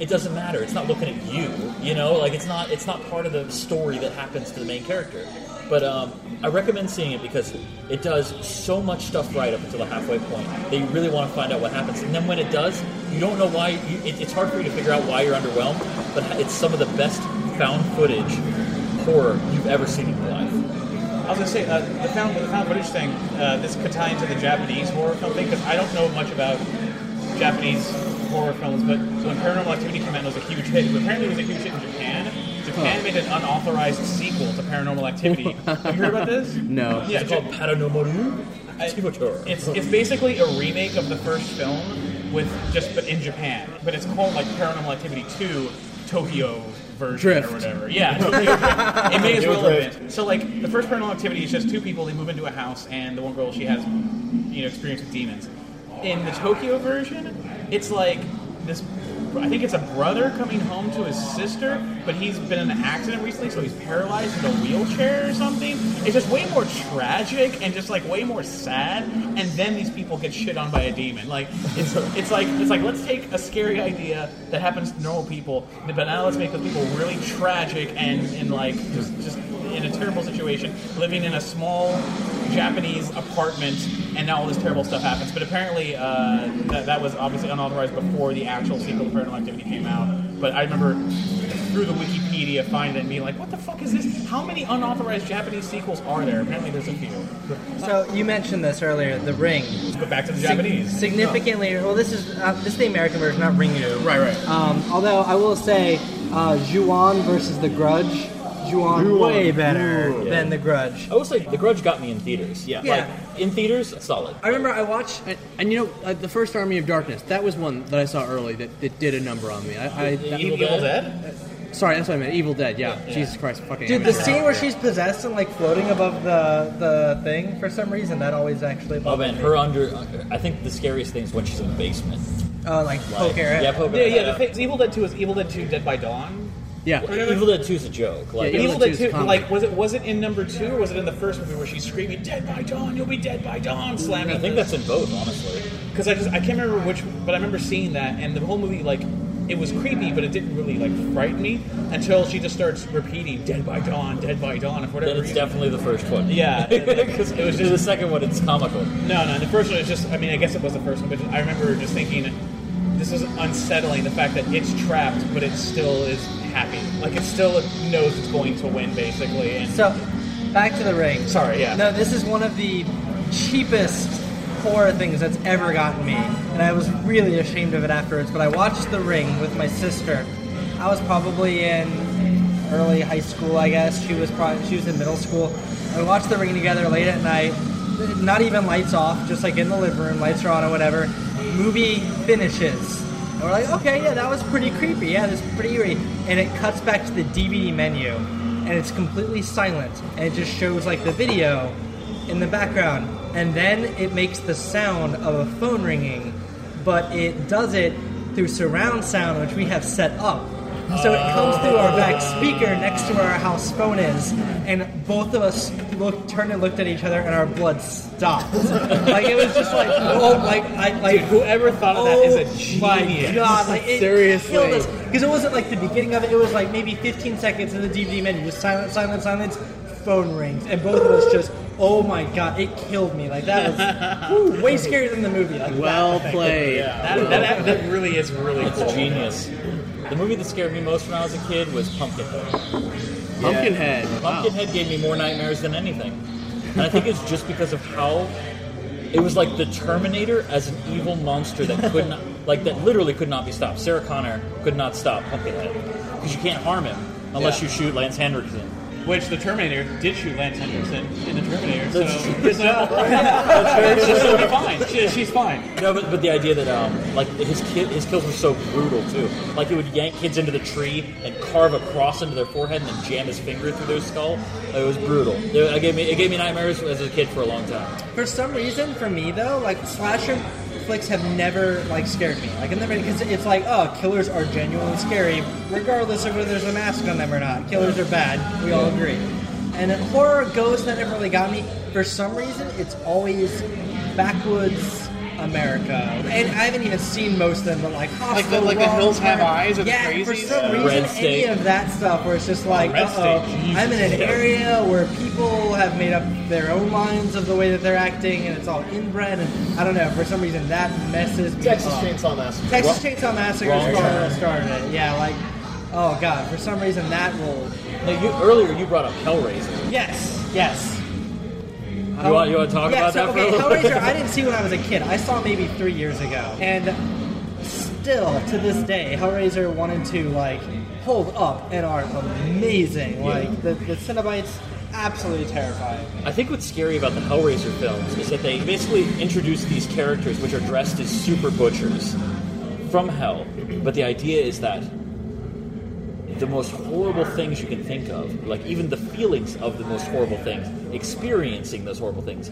it doesn't matter. It's not looking at you. You know, like it's not it's not part of the story that happens to the main character. But um, I recommend seeing it because it does so much stuff right up until the halfway point that you really want to find out what happens. And then when it does, you don't know why. You, it, it's hard for you to figure out why you're underwhelmed. But it's some of the best found footage horror you've ever seen in your life. I was gonna say uh, the found the found footage thing. Uh, this could tie into the Japanese horror film thing because I don't know much about Japanese horror films, but when Paranormal Activity came out, it was a huge hit. Apparently, it was a huge hit in Japan. Japan Huh. made an unauthorized sequel to Paranormal Activity. Have you heard about this? No. Yeah, It's called Paranormal. It's it's basically a remake of the first film with just but in Japan. But it's called like Paranormal Activity 2 Tokyo version Drift. or whatever. Yeah, It may as well have been. So like the first Paranormal Activity is just two people. They move into a house, and the one girl she has you know experience with demons. In the Tokyo version, it's like this. I think it's a brother coming home to his sister, but he's been in an accident recently, so he's paralyzed in a wheelchair or something. It's just way more tragic and just like way more sad. And then these people get shit on by a demon. Like it's it's like it's like let's take a scary idea that happens to normal people, but now let's make those people really tragic and and like just just in a terrible situation, living in a small Japanese apartment, and now all this terrible stuff happens. But apparently, uh, that, that was obviously unauthorized before the actual sequel to Paranormal Activity came out. But I remember through the Wikipedia finding it and being like, what the fuck is this? How many unauthorized Japanese sequels are there? Apparently, there's a few. So you mentioned this earlier, The Ring. But back to the Sig- Japanese. significantly, well, this is uh, this is the American version, not Ringu. Right, right. Um, although I will say, uh, Ju-on versus The Grudge, Ju-on Ju-on. way better Ooh. than The Grudge. I will say The Grudge got me in theaters. Yeah. Like, in theaters, solid. I remember I watched, and, and you know, uh, the first Army of Darkness. That was one that I saw early that, that did a number on me. I, I that- Evil Dead? Sorry, that's what I meant. Evil Dead. Yeah. Jesus Christ, fucking. Dude, the amateur. scene where she's possessed and like floating above the the thing for some reason that always actually. Oh man, her under. I think the scariest thing is when she's in the basement. Oh, like poke her. Yeah, poke her Yeah, yeah. The thing, Evil Dead Two is Evil Dead Two: Dead by Dawn. Yeah. Evil Dead Two is a joke. Like, But Evil Dead Two, like, was it was it in number two or was it in the first movie where she's screaming "Dead by Dawn, you'll be dead by dawn," slamming? I think that's in both, honestly. Because I just I can't remember which, but I remember seeing that, and the whole movie like it was creepy, but it didn't really like frighten me until she just starts repeating "Dead by Dawn, Dead by Dawn" and for whatever Then it's reason. definitely the first one. Yeah, because it was just the second one. It's comical. No, no, the first one is just. I mean, I guess it was the first one, but I remember just thinking, this is unsettling. The fact that it's trapped, but it still is happy. Like it still knows it's going to win, basically. And So, back to the ring. Sorry, yeah. No, this is one of the cheapest horror things that's ever gotten me, and I was really ashamed of it afterwards. But I watched The Ring with my sister. I was probably in early high school, I guess. She was probably she was in middle school. I watched The Ring together late at night. Not even lights off, just like in the living room, lights are on or whatever. Movie finishes. And we're like, okay, yeah, that was pretty creepy. Yeah, that's pretty eerie. And it cuts back to the DVD menu, and it's completely silent, and it just shows like the video in the background, and then it makes the sound of a phone ringing, but it does it through surround sound, which we have set up. So it comes through our back speaker next to where our house phone is, and both of us looked, turned and looked at each other, and our blood stopped. like it was just like, oh, like I like Dude, whoever thought of that is a genius. my genius. god! Like it Seriously. because it wasn't like the beginning of it. It was like maybe 15 seconds in the DVD menu, just silence, silence, silence. phone rings, and both of us just, oh my god, it killed me. Like that was whew, way scarier than the movie. Like, Well that played. Yeah, That, that, that really is really It's cool. genius. The movie that scared me most when I was a kid was Pumpkinhead. Pumpkinhead. Wow. Pumpkinhead gave me more nightmares than anything. And I think it's just because of how it was like the Terminator as an evil monster that could not, like that literally could not be stopped. Sarah Connor could not stop Pumpkinhead because you can't harm him unless Yeah. you shoot Lance Henriksen. Which the Terminator did shoot Lance Henriksen in the Terminator, so, That's true. she'll be fine. She, she's fine. No, but, but the idea that um, like his kid, his kills were so brutal too. Like he would yank kids into the tree and carve a cross into their forehead and then jam his finger through their skull. It was brutal. It, it gave me it gave me nightmares as a kid for a long time. For some reason, for me though, like slasher flicks have never like scared me. Like I've never because it's like oh, killers are genuinely scary, regardless of whether there's a mask on them or not. Killers are bad. We all agree. And horror, ghosts that never really got me. For some reason, it's always backwoods America, and I haven't even seen most of them, but like Like the- like the Wrong Hills Have Turn. Eyes or the yeah, for some Yeah. reason, Red any State. of that stuff where it's just like, Red uh oh, State, I'm in an area where people have made up their own lines of the way that they're acting, and it's all inbred, and I don't know, for some reason that messes me Texas up. Chainsaw Massacre. Texas Wrong- Chainsaw Massacre Wrong is probably turn. what started it. Yeah, like, oh god, for some reason that will. Now, you, earlier you brought up Hellraiser. Yes, yes. You want you want to talk yeah, about so, that for okay, a Hellraiser. I didn't see when I was a kid. I saw maybe three years ago, and still to this day, Hellraiser one and two like hold up and are amazing. Like the the Cenobites, absolutely terrifying. I think what's scary about the Hellraiser films is that they basically introduce these characters which are dressed as super butchers from hell. But the idea is that the most horrible things you can think of, like even the feelings of the most horrible things, experiencing those horrible things,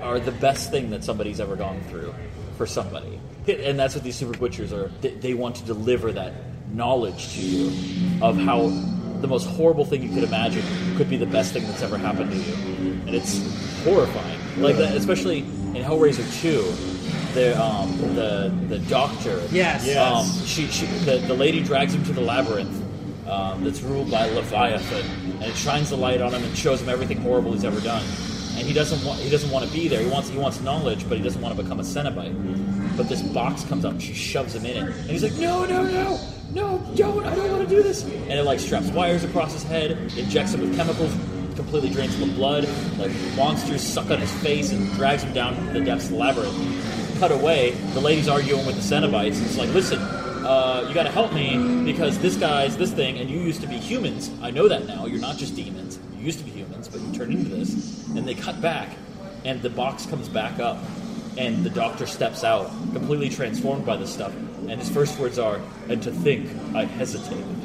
are the best thing that somebody's ever gone through for somebody. And that's what these super butchers are. They, want to deliver that knowledge to you of how the most horrible thing you could imagine could be the best thing that's ever happened to you. And it's horrifying. Like that, especially in Hellraiser 2, the um, the the doctor. Yes. Um, she, she the, the lady drags him to the labyrinth um, that's ruled by Leviathan, and it shines the light on him and shows him everything horrible he's ever done. And he doesn't want he doesn't want to be there. He wants he wants knowledge, but he doesn't want to become a Cenobite. But this box comes up and she shoves him in it, and he's like, no, no, no, no, don't! I don't want to do this. And it like straps wires across his head, injects him with chemicals, completely drains him of blood. Like monsters suck on his face and drags him down to the depths of the labyrinth. Cut away, the lady's arguing with the Cenobites. It's like, listen, uh, you got to help me because this guy's this thing, and you used to be humans. I know that now. You're not just demons. You used to be humans, but you turned into this. And they cut back, and the box comes back up, and the doctor steps out, completely transformed by this stuff. And his first words are, "And to think, I hesitated."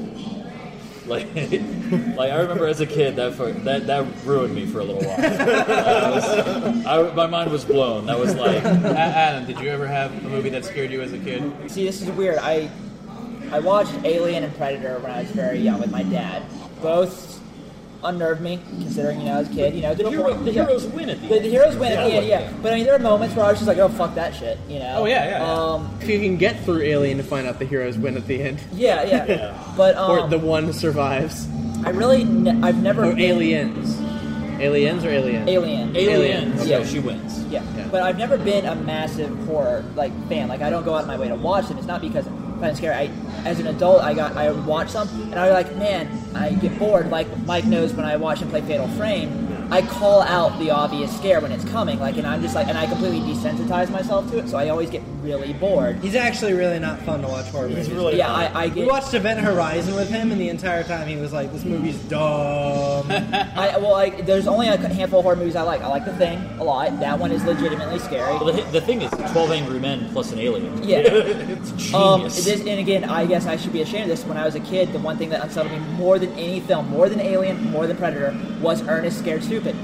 Like, like I remember as a kid that for, that that ruined me for a little while. I was- I- my mind was blown. That was like, Adam, did you ever have a movie that scared you as a kid? See, this is weird. I I watched Alien and Predator when I was very young with my dad. Both unnerved me, considering you know as a kid. You know, The hero- the heroes win at the the, end. the heroes win Yeah, at the end. like- Yeah, but I mean, there are moments where I was just like, oh fuck that shit. You know? Oh yeah, yeah. yeah. Um, if you can get through Alien to find out the heroes win at the end. Yeah, yeah. But um, or the one survives. I really, ne- I've never. Or been- aliens. Aliens or aliens? Alien. Aliens. Okay. Yeah, she wins. Yeah. But I've never been a massive horror like fan. Like I don't go out of my way to watch them. It's not because I find it scary. I, as an adult, I got I would watch some and I was like, man, I get bored. Like Mike knows when I watch him play Fatal Frame, I call out the obvious scare when it's coming. Like, and I'm just like, and I completely desensitize myself to it. So I always get really bored. He's actually really not fun to watch horror movies. really yeah. I, I We watched Event Horizon with him, and the entire time he was like, "This movie's dumb." I, well, I, there's only a handful of horror movies I like. I like The Thing a lot. That one is legitimately scary. Well, the, the thing is, Twelve Angry Men plus an alien. Yeah. it's genius. Um, this, and again, I guess I should be ashamed of this. When I was a kid, the one thing that unsettled me more than any film, more than Alien, more than Predator, was Ernest Scared Stupid.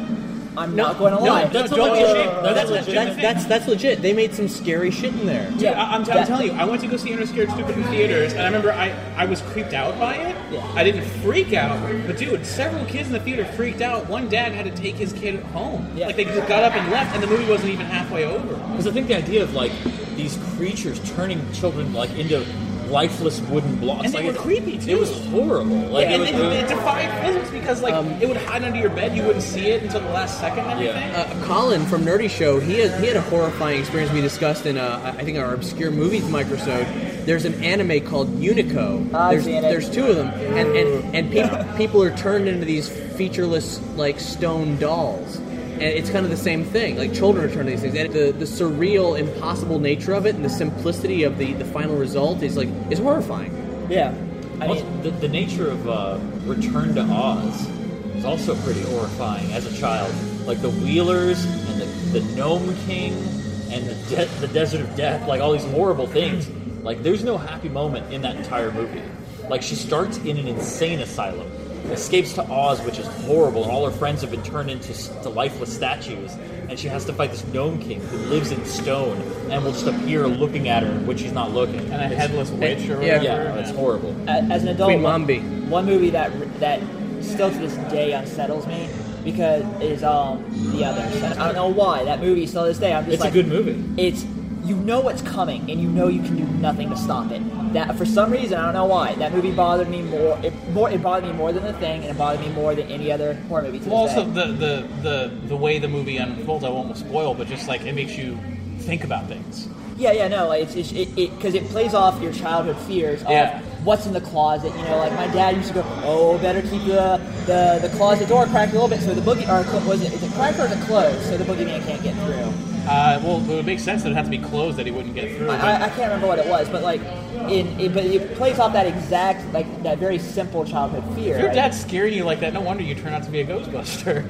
I'm not going to no, lie. that's don't legit. ashamed. That's, That's that's, legit. that's, that's legit. They made some scary shit in there. Dude, Yeah, I, am that- I'm telling you, I went to go see Ernest Scared Stupid in theaters, and I remember I, I was creeped out by it. Yeah. I didn't freak out, but dude, several kids in the theater freaked out. One dad had to take his kid home. Yeah. Like they just got up and left, and the movie wasn't even halfway over. Because I think the idea of like these creatures turning children like into lifeless wooden blocks. And they like were it, creepy, too. It was horrible. Like and it was, it, it defied physics because like it would hide under your bed, you wouldn't see it until the last second. And everything. Uh, Colin from Nerdy Show, he had, he had a horrifying experience we discussed in uh, I think our obscure movies microsode. There's an anime called Unico. I've there's, seen it. there's two of them, and and, and people people are turned into these featureless like stone dolls. And it's kind of the same thing. Like children are turned into these things, and the, the surreal, impossible nature of it, and the simplicity of the, the final result is like is horrifying. Yeah, I Also, the, the nature of uh, Return to Oz is also pretty horrifying as a child. Like the Wheelers and the, the Gnome King and the, de- the Desert of Death, like all these horrible things. Like there's no happy moment in that entire movie. Like she starts in an insane asylum, escapes to Oz, which is horrible, and all her friends have been turned into to lifeless statues. And she has to fight this gnome king who lives in stone and will just appear looking at her when she's not looking. And a It's- headless witch or whatever. Yeah, it's horrible. As an adult, Queen one, Mombi. one movie that that still to this day unsettles me because is um the others. And I don't know why that movie still to this day. I'm just It's a good movie. It's you know what's coming and you know you can do nothing to stop it. That for some reason I don't know why that movie bothered me more. It more it bothered me more than the thing, and it bothered me more than any other horror movie. To Well, also the, the the the way the movie unfolds, I won't spoil, but just like it makes you think about things. Yeah, yeah, no, like it's, it's it because it, plays off your childhood fears of Yeah. what's in the closet. You know, like my dad used to go, "Oh, better keep the the, the closet door cracked a little bit so the boogie or was it is it cracked or is it closed so the boogeyman can't get through." Uh, well, it would make sense that it had to be closed that he wouldn't get through. I, but- I, I can't remember what it was, but like, in it, but it plays off that exact like that very simple childhood fear. if your right? dad's scaring you like that, no wonder you turn out to be a Ghostbuster.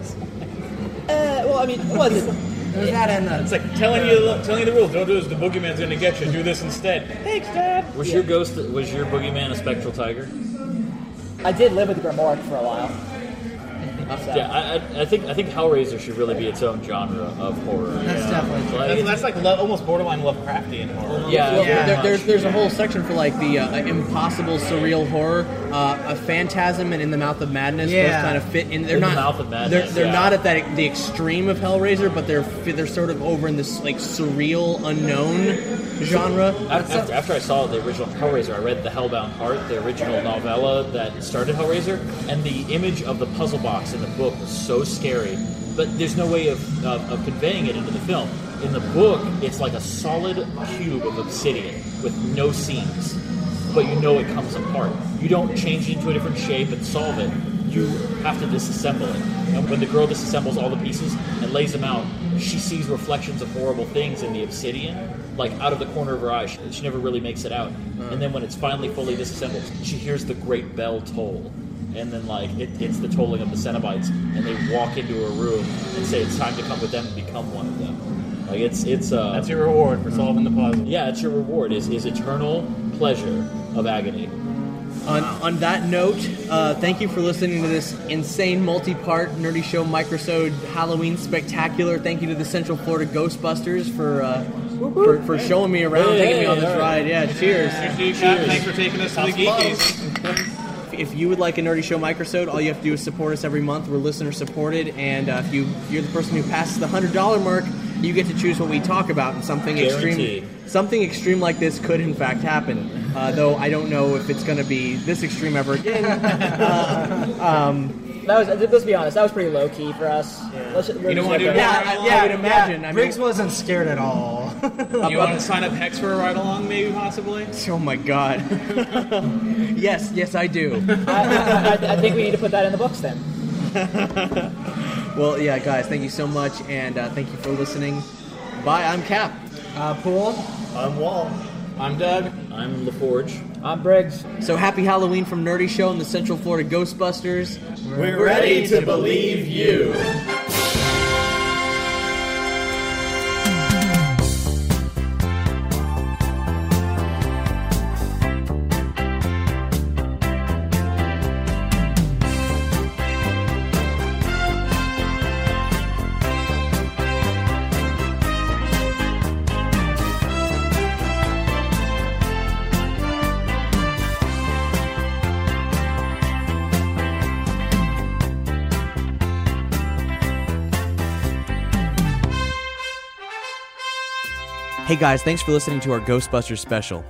Uh, well, I mean, it wasn't. There's that and it's like telling you telling you the rules. Don't do this. The boogeyman's going to get you. Do this instead. Thanks, Dad. Was your ghost? Was your boogeyman a spectral tiger? I did live with Grimoire for a while. So. Yeah, I, I, I think I think Hellraiser should really be its own genre of horror. That's you know? definitely- Like, That's, that's like lo- almost borderline Lovecraftian horror. Yeah, Well, very there, there's there's a whole section for like the uh, impossible surreal horror, uh, a phantasm and in the mouth of madness. Yeah. Those kind of fit in. They're In the not Mouth of Madness, They're, they're yeah. not at that the extreme of Hellraiser, but they're they're sort of over in this like surreal unknown genre. After, after I saw the original Hellraiser, I read The Hellbound Heart, the original novella that started Hellraiser, and the image of the puzzle box in the book was so scary. But there's no way of, of, of conveying it into the film. In the book, it's like a solid cube of obsidian with no seams, but you know it comes apart. You don't change it into a different shape and solve it. You have to disassemble it. And when the girl disassembles all the pieces and lays them out, she sees reflections of horrible things in the obsidian, like out of the corner of her eye. She, she never really makes it out. And then when it's finally fully disassembled, she hears the great bell toll. And then, like, it, it's the tolling of the Cenobites, and they walk into a room and say it's time to come with them and become one of them. Like, it's it's uh, That's your reward for solving the puzzle. yeah, it's your reward is is eternal pleasure of agony. On, on that note, uh, thank you for listening to this insane multi-part Nerdy Show Microsode Halloween spectacular. Thank you to the Central Florida Ghostbusters for uh, for, for showing me around, Hey, taking me on this all right. ride. Yeah, cheers. Cheers, Thanks for taking us to the Geekies. If you would like a Nerdy Show Microsode, all you have to do is support us every month. We're listener supported, and uh, if you you're the person who passes the hundred dollar mark, you get to choose what we talk about. And something Guaranteed. extreme, something extreme like this could in fact happen. Uh, though I don't know if it's going to be this extreme ever again. Uh, um, That was let's be honest. That was pretty low key for us. Let's, You don't wanna do it? yeah, I, I would imagine. I mean, Briggs wasn't scared at all. You want to sign up Hex for a ride along, maybe possibly? oh my god. yes, yes, I do. I, I, I, I think we need to put that in the books then. Well, yeah, guys, thank you so much, and uh, thank you for listening. Bye. I'm Cap. Uh, Pool. I'm Wall. I'm Doug. I'm LaForge. I'm Briggs. So happy Halloween from Nerdy Show and the Central Florida Ghostbusters. We're ready to believe you. Hey guys, thanks for listening to our Ghostbusters special.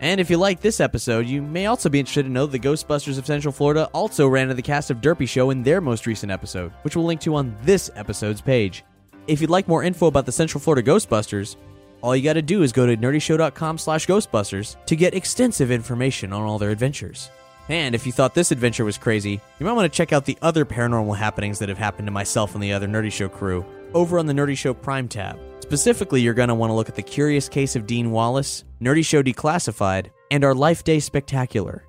And if you like this episode, you may also be interested to know that the Ghostbusters of Central Florida also ran into the cast of Derpy Show in their most recent episode, which we'll link to on this episode's page. If you'd like more info about the Central Florida Ghostbusters, all you gotta do is go to nerdyshow.com slash ghostbusters to get extensive information on all their adventures. And if you thought this adventure was crazy, you might want to check out the other paranormal happenings that have happened to myself and the other Nerdy Show crew over on the Nerdy Show Prime tab. Specifically, you're going to want to look at the curious case of Dean Wallace, Nerdy Show Declassified, and our Life Day Spectacular.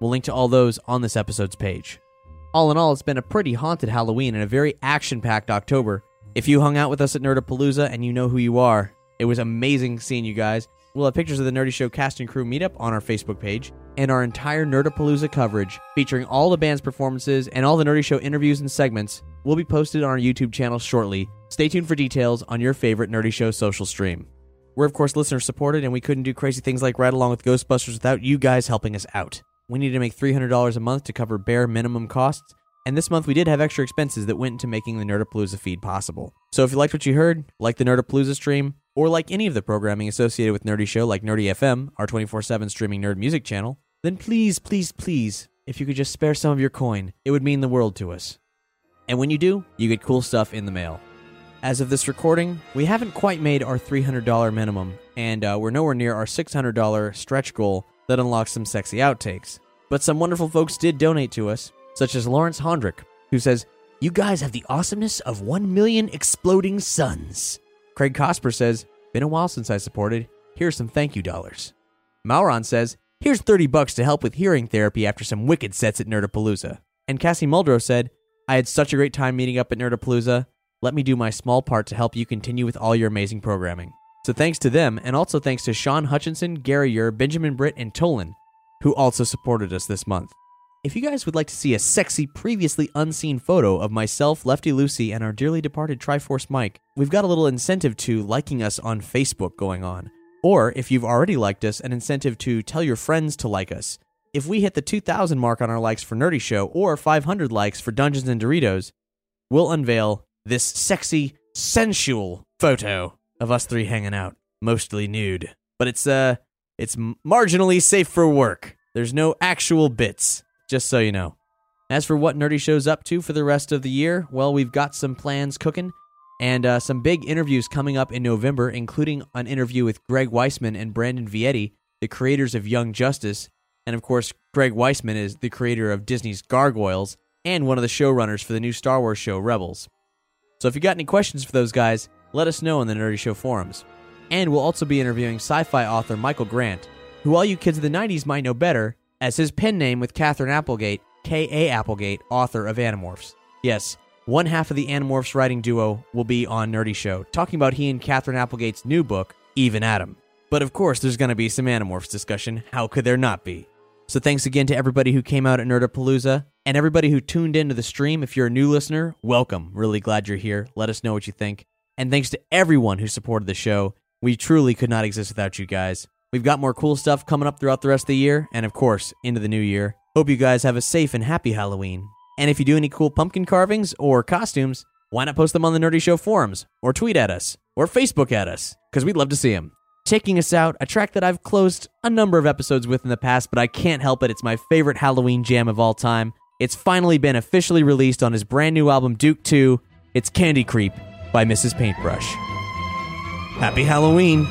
We'll link to all those on this episode's page. All in all, it's been a pretty haunted Halloween and a very action packed October. If you hung out with us at Nerdapalooza and you know who you are, it was amazing seeing you guys. We'll have pictures of the Nerdy Show cast and crew meetup on our Facebook page, and our entire Nerdapalooza coverage, featuring all the band's performances and all the Nerdy Show interviews and segments, will be posted on our YouTube channel shortly. Stay tuned for details on your favorite Nerdy Show social stream. We're, of course, listener supported, and we couldn't do crazy things like Ride Along with Ghostbusters without you guys helping us out. We need to make $300 a month to cover bare minimum costs, and this month we did have extra expenses that went into making the Nerdapalooza feed possible. So if you liked what you heard, like the Nerdapalooza stream, or like any of the programming associated with Nerdy Show like Nerdy FM, our 24 7 streaming nerd music channel, then please, please, please, if you could just spare some of your coin, it would mean the world to us. And when you do, you get cool stuff in the mail. As of this recording, we haven't quite made our $300 minimum, and uh, we're nowhere near our $600 stretch goal that unlocks some sexy outtakes. But some wonderful folks did donate to us, such as Lawrence Hondrick, who says, You guys have the awesomeness of 1 million exploding suns. Craig Cosper says, Been a while since I supported. Here's some thank you dollars. Mauron says, Here's 30 bucks to help with hearing therapy after some wicked sets at Nerdapalooza. And Cassie Muldrow said, I had such a great time meeting up at Nerdapalooza. Let me do my small part to help you continue with all your amazing programming. So thanks to them, and also thanks to Sean Hutchinson, Gary Yer, Benjamin Britt, and Tolan, who also supported us this month. If you guys would like to see a sexy, previously unseen photo of myself, Lefty Lucy, and our dearly departed Triforce Mike, we've got a little incentive to liking us on Facebook going on. Or if you've already liked us, an incentive to tell your friends to like us. If we hit the 2,000 mark on our likes for Nerdy Show or 500 likes for Dungeons and Doritos, we'll unveil this sexy, sensual photo of us three hanging out, mostly nude. But it's uh, it's marginally safe for work. There's no actual bits, just so you know. As for what Nerdy Show's up to for the rest of the year, well, we've got some plans cooking and uh, some big interviews coming up in November, including an interview with Greg Weisman and Brandon Vietti, the creators of Young Justice. And of course, Greg Weisman is the creator of Disney's Gargoyles and one of the showrunners for the new Star Wars show Rebels. So if you got any questions for those guys, let us know in the Nerdy Show forums. And we'll also be interviewing sci fi author Michael Grant, who all you kids of the 90s might know better as his pen name with Katherine Applegate, K.A. Applegate, author of Animorphs. Yes, one half of the Animorphs writing duo will be on Nerdy Show, talking about he and Katherine Applegate's new book, Eve and Adam. But of course, there's going to be some Animorphs discussion. How could there not be? So thanks again to everybody who came out at Nerdapalooza and everybody who tuned into the stream. If you're a new listener, welcome. Really glad you're here. Let us know what you think. And thanks to everyone who supported the show. We truly could not exist without you guys. We've got more cool stuff coming up throughout the rest of the year, and of course, into the new year. Hope you guys have a safe and happy Halloween. And if you do any cool pumpkin carvings or costumes, why not post them on the Nerdy Show forums, or tweet at us, or Facebook at us, because we'd love to see them. Taking us out, a track that I've closed a number of episodes with in the past, but I can't help it. It's my favorite Halloween jam of all time. It's finally been officially released on his brand new album, Duke 2. It's Candy Creep by Mrs. Paintbrush. Happy Halloween!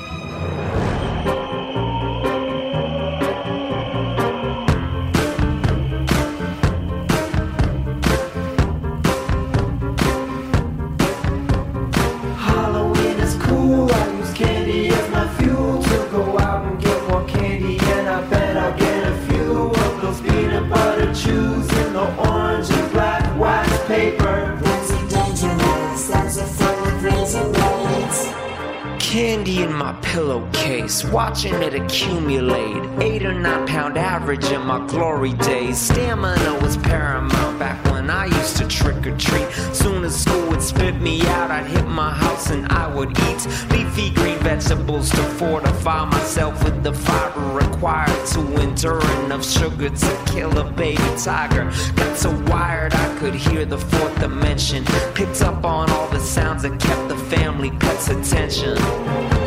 In my pillowcase, watching it accumulate. Eight or nine pound average in my glory days. Stamina was paramount back when I used to trick or treat. Soon as school would spit me out, I'd hit my house and I would eat leafy green vegetables to fortify myself with the fiber required to endure enough sugar to kill a baby tiger. Got so wired I could hear the fourth dimension. Picked up on all the sounds that kept the family pets' attention.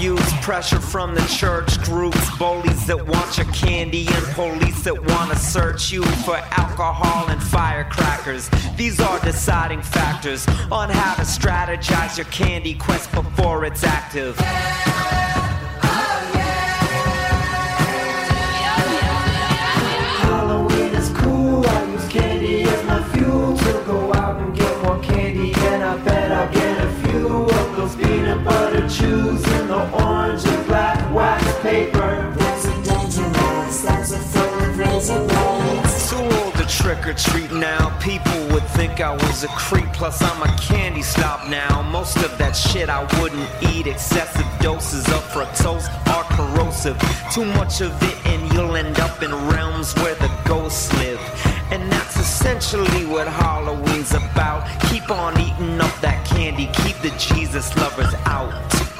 Use pressure from the church groups, bullies that want your candy, and police that want to search you for alcohol and firecrackers. These are deciding factors on how to strategize your candy quest before it's active. Treat now. People would think I was a creep. Plus, I'm a candy stop now. Most of that shit I wouldn't eat. Excessive doses of fructose are corrosive. Too much of it, and you'll end up in realms where the ghosts live. And that's essentially what Halloween's about. Keep on eating up that candy. Keep the Jesus lovers out.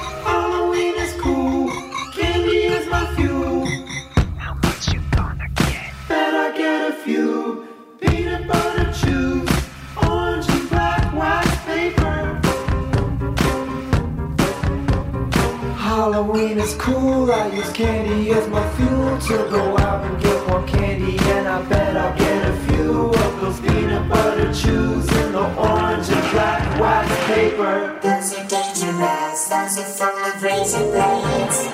I use candy as my fuel to go out and get more candy, and I bet I'll get a few of those peanut butter chews in the orange and black wax paper. Those are dangerous. Those are full of razor blades.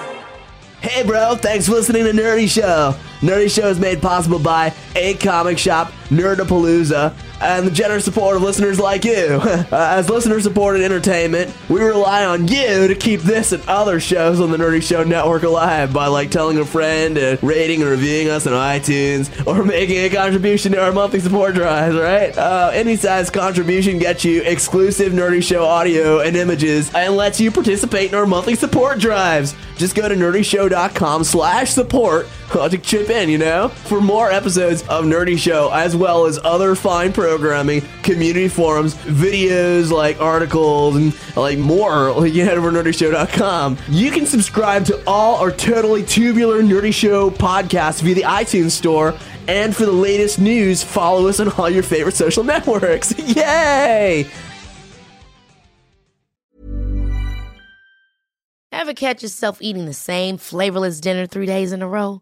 Hey, bro, thanks for listening to Nerdy Show. Nerdy Show is made possible by A Comic Shop, Nerdapalooza, and the generous support of listeners like you. Uh, as listener supported entertainment, we rely on you to keep this and other shows on the Nerdy Show network alive by like telling a friend, and rating and reviewing us on iTunes, or making a contribution to our monthly support drives, right? Uh, any size contribution gets you exclusive Nerdy Show audio and images and lets you participate in our monthly support drives. Just go to nerdyshow.com slash support to chip in, you know? For more episodes of Nerdy Show, as well as other fine programming, community forums, videos like articles, and like more, like, you head over to nerdyshow.com. You can subscribe to all our totally tubular Nerdy Show podcasts via the iTunes store. And for the latest news, follow us on all your favorite social networks. Yay! Ever catch yourself eating the same flavorless dinner three days in a row?